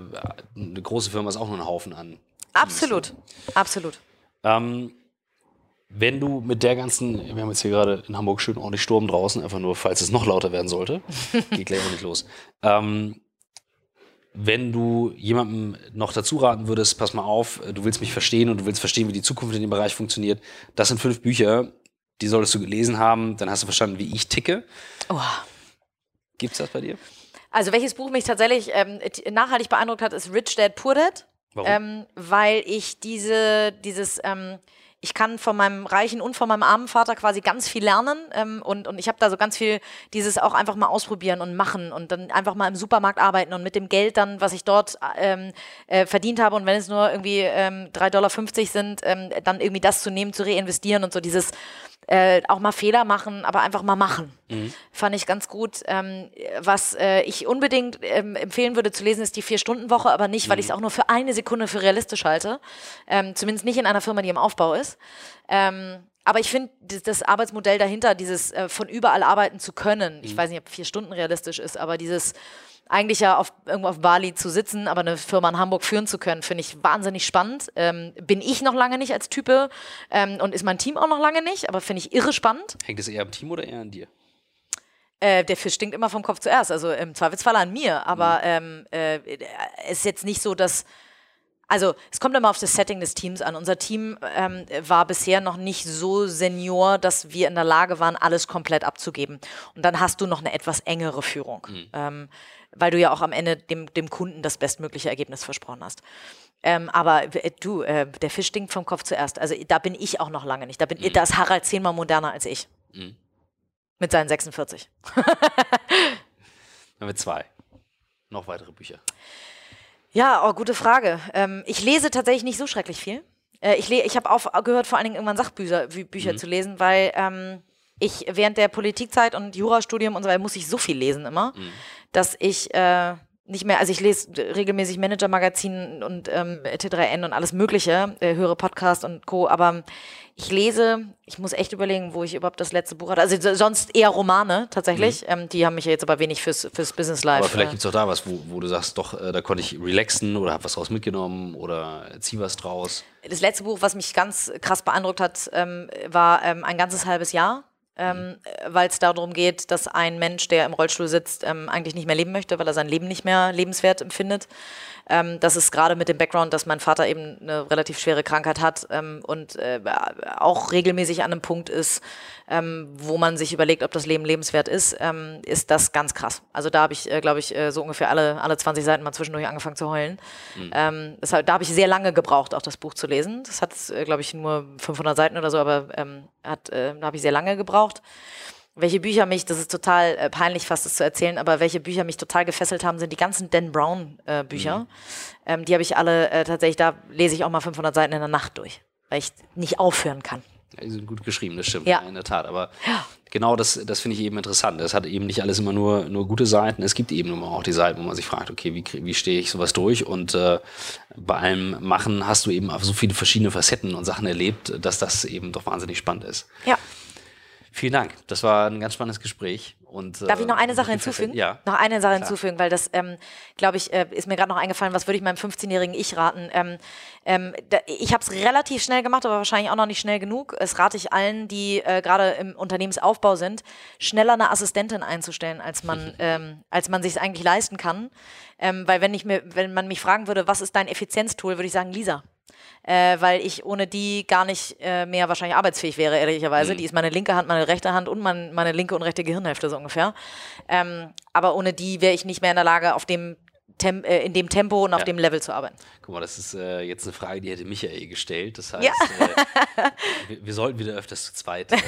S1: eine große Firma ist auch nur ein Haufen an.
S2: Absolut, absolut.
S1: Ähm, wenn du mit der ganzen, wir haben jetzt hier gerade in Hamburg schön ordentlich Sturm draußen, einfach nur, falls es noch lauter werden sollte, [LAUGHS] geht gleich auch nicht los. Ähm, wenn du jemandem noch dazu raten würdest, pass mal auf, du willst mich verstehen und du willst verstehen, wie die Zukunft in dem Bereich funktioniert, das sind fünf Bücher, die solltest du gelesen haben, dann hast du verstanden, wie ich ticke.
S2: Oh.
S1: Gibt's das bei dir?
S2: Also welches Buch mich tatsächlich ähm, nachhaltig beeindruckt hat, ist Rich Dad Poor Dad.
S1: Warum?
S2: Ähm, weil ich diese, dieses, ähm, ich kann von meinem reichen und von meinem armen Vater quasi ganz viel lernen ähm, und, und ich habe da so ganz viel dieses auch einfach mal ausprobieren und machen und dann einfach mal im Supermarkt arbeiten und mit dem Geld dann, was ich dort ähm, äh, verdient habe und wenn es nur irgendwie ähm, 3,50 Dollar sind, ähm, dann irgendwie das zu nehmen, zu reinvestieren und so dieses äh, auch mal Fehler machen, aber einfach mal machen. Fand ich ganz gut. Ähm, was äh, ich unbedingt ähm, empfehlen würde zu lesen, ist die Vier-Stunden-Woche, aber nicht, weil ich es auch nur für eine Sekunde für realistisch halte. Ähm, zumindest nicht in einer Firma, die im Aufbau ist. Ähm, aber ich finde das, das Arbeitsmodell dahinter, dieses äh, von überall arbeiten zu können, ich weiß nicht, ob vier Stunden realistisch ist, aber dieses eigentlich ja auf, irgendwo auf Bali zu sitzen, aber eine Firma in Hamburg führen zu können, finde ich wahnsinnig spannend. Ähm, bin ich noch lange nicht als Type ähm, und ist mein Team auch noch lange nicht, aber finde ich irre spannend.
S1: Hängt es eher am Team oder eher an dir?
S2: Äh, der Fisch stinkt immer vom Kopf zuerst, also im Zweifelsfall an mir, aber ähm, äh, es ist jetzt nicht so, dass also es kommt immer auf das Setting des Teams an. Unser Team ähm, war bisher noch nicht so senior, dass wir in der Lage waren, alles komplett abzugeben. Und dann hast du noch eine etwas engere Führung, ähm, weil du ja auch am Ende dem, dem Kunden das bestmögliche Ergebnis versprochen hast. Ähm, aber äh, du, äh, der Fisch stinkt vom Kopf zuerst. Also da bin ich auch noch lange nicht. Da, bin, da ist Harald zehnmal moderner als ich. Mit seinen 46. [LAUGHS]
S1: Dann wir zwei. Noch weitere Bücher.
S2: Ja, oh, gute Frage. Ähm, ich lese tatsächlich nicht so schrecklich viel. Äh, ich ich habe aufgehört, vor allen Dingen irgendwann Sachbücher Bü Bücher zu lesen, weil ähm, ich während der Politikzeit und Jurastudium und so weiter muss ich so viel lesen immer, dass ich äh, nicht mehr, also ich lese regelmäßig Manager-Magazin und ähm, T3N und alles Mögliche, äh, höre Podcast und Co. Aber ich lese, ich muss echt überlegen, wo ich überhaupt das letzte Buch hatte. Also sonst eher Romane tatsächlich. Mhm. Ähm, die haben mich ja jetzt aber wenig fürs, fürs Business Life.
S1: Aber vielleicht äh. gibt es auch da was, wo, wo du sagst, doch, äh, da konnte ich relaxen oder habe was draus mitgenommen oder zieh was draus.
S2: Das letzte Buch, was mich ganz krass beeindruckt hat, ähm, war ähm, ein ganzes halbes Jahr ähm, weil es darum geht, dass ein Mensch, der im Rollstuhl sitzt, ähm, eigentlich nicht mehr leben möchte, weil er sein Leben nicht mehr lebenswert empfindet. Ähm, das ist gerade mit dem Background, dass mein Vater eben eine relativ schwere Krankheit hat ähm, und äh, auch regelmäßig an einem Punkt ist, ähm, wo man sich überlegt, ob das Leben lebenswert ist, ähm, ist das ganz krass. Also da habe ich, äh, glaube ich, äh, so ungefähr alle, alle 20 Seiten mal zwischendurch angefangen zu heulen. Mhm. Das, da habe ich sehr lange gebraucht, auch das Buch zu lesen. Das hat, äh, glaube ich, nur 500 Seiten oder so, aber hat, äh, da habe ich sehr lange gebraucht welche Bücher mich, das ist total äh, peinlich fast das zu erzählen, aber welche Bücher mich total gefesselt haben, sind die ganzen Dan Brown äh, Bücher. Mhm. Ähm, die habe ich alle äh, tatsächlich, da lese ich auch mal 500 Seiten in der Nacht durch, weil ich nicht aufhören kann.
S1: Ja, die sind gut geschrieben, das stimmt, ja. in der Tat. Aber ja. genau das, das finde ich eben interessant. Es hat eben nicht alles immer nur, nur gute Seiten. Es gibt eben immer auch die Seiten, wo man sich fragt, okay, wie, wie stehe ich sowas durch? Und äh, bei allem Machen hast du eben so viele verschiedene Facetten und Sachen erlebt, dass das eben doch wahnsinnig spannend ist.
S2: Ja.
S1: Vielen Dank. Das war ein ganz spannendes Gespräch. Und,
S2: Darf ich noch eine äh, Sache hinzufügen?
S1: Ja.
S2: Noch eine Sache Klar. hinzufügen, weil das, ähm, glaube ich, äh, ist mir gerade noch eingefallen, was würde ich meinem 15-jährigen Ich raten? Ähm, ähm, da, ich habe es relativ schnell gemacht, aber wahrscheinlich auch noch nicht schnell genug. Es rate ich allen, die äh, gerade im Unternehmensaufbau sind, schneller eine Assistentin einzustellen, als man, [LAUGHS] ähm, als man sich eigentlich leisten kann. Ähm, weil wenn ich mir, wenn man mich fragen würde, was ist dein Effizienztool, würde ich sagen, Lisa äh, weil ich ohne die gar nicht äh, mehr wahrscheinlich arbeitsfähig wäre, ehrlicherweise. Mhm. Die ist meine linke Hand, meine rechte Hand und mein, meine linke und rechte Gehirnhälfte so ungefähr. Ähm, aber ohne die wäre ich nicht mehr in der Lage, auf dem Tem äh, in dem Tempo und auf ja. dem Level zu arbeiten.
S1: Guck mal, das ist äh, jetzt eine Frage, die hätte Michael gestellt. Das heißt, ja. äh, [LAUGHS] wir, wir, sollten wieder öfters zu zweit äh,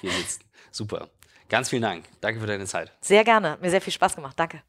S1: hier sitzen. Super. Ganz vielen Dank. Danke für deine Zeit.
S2: Sehr gerne. Mir sehr viel Spaß gemacht. Danke.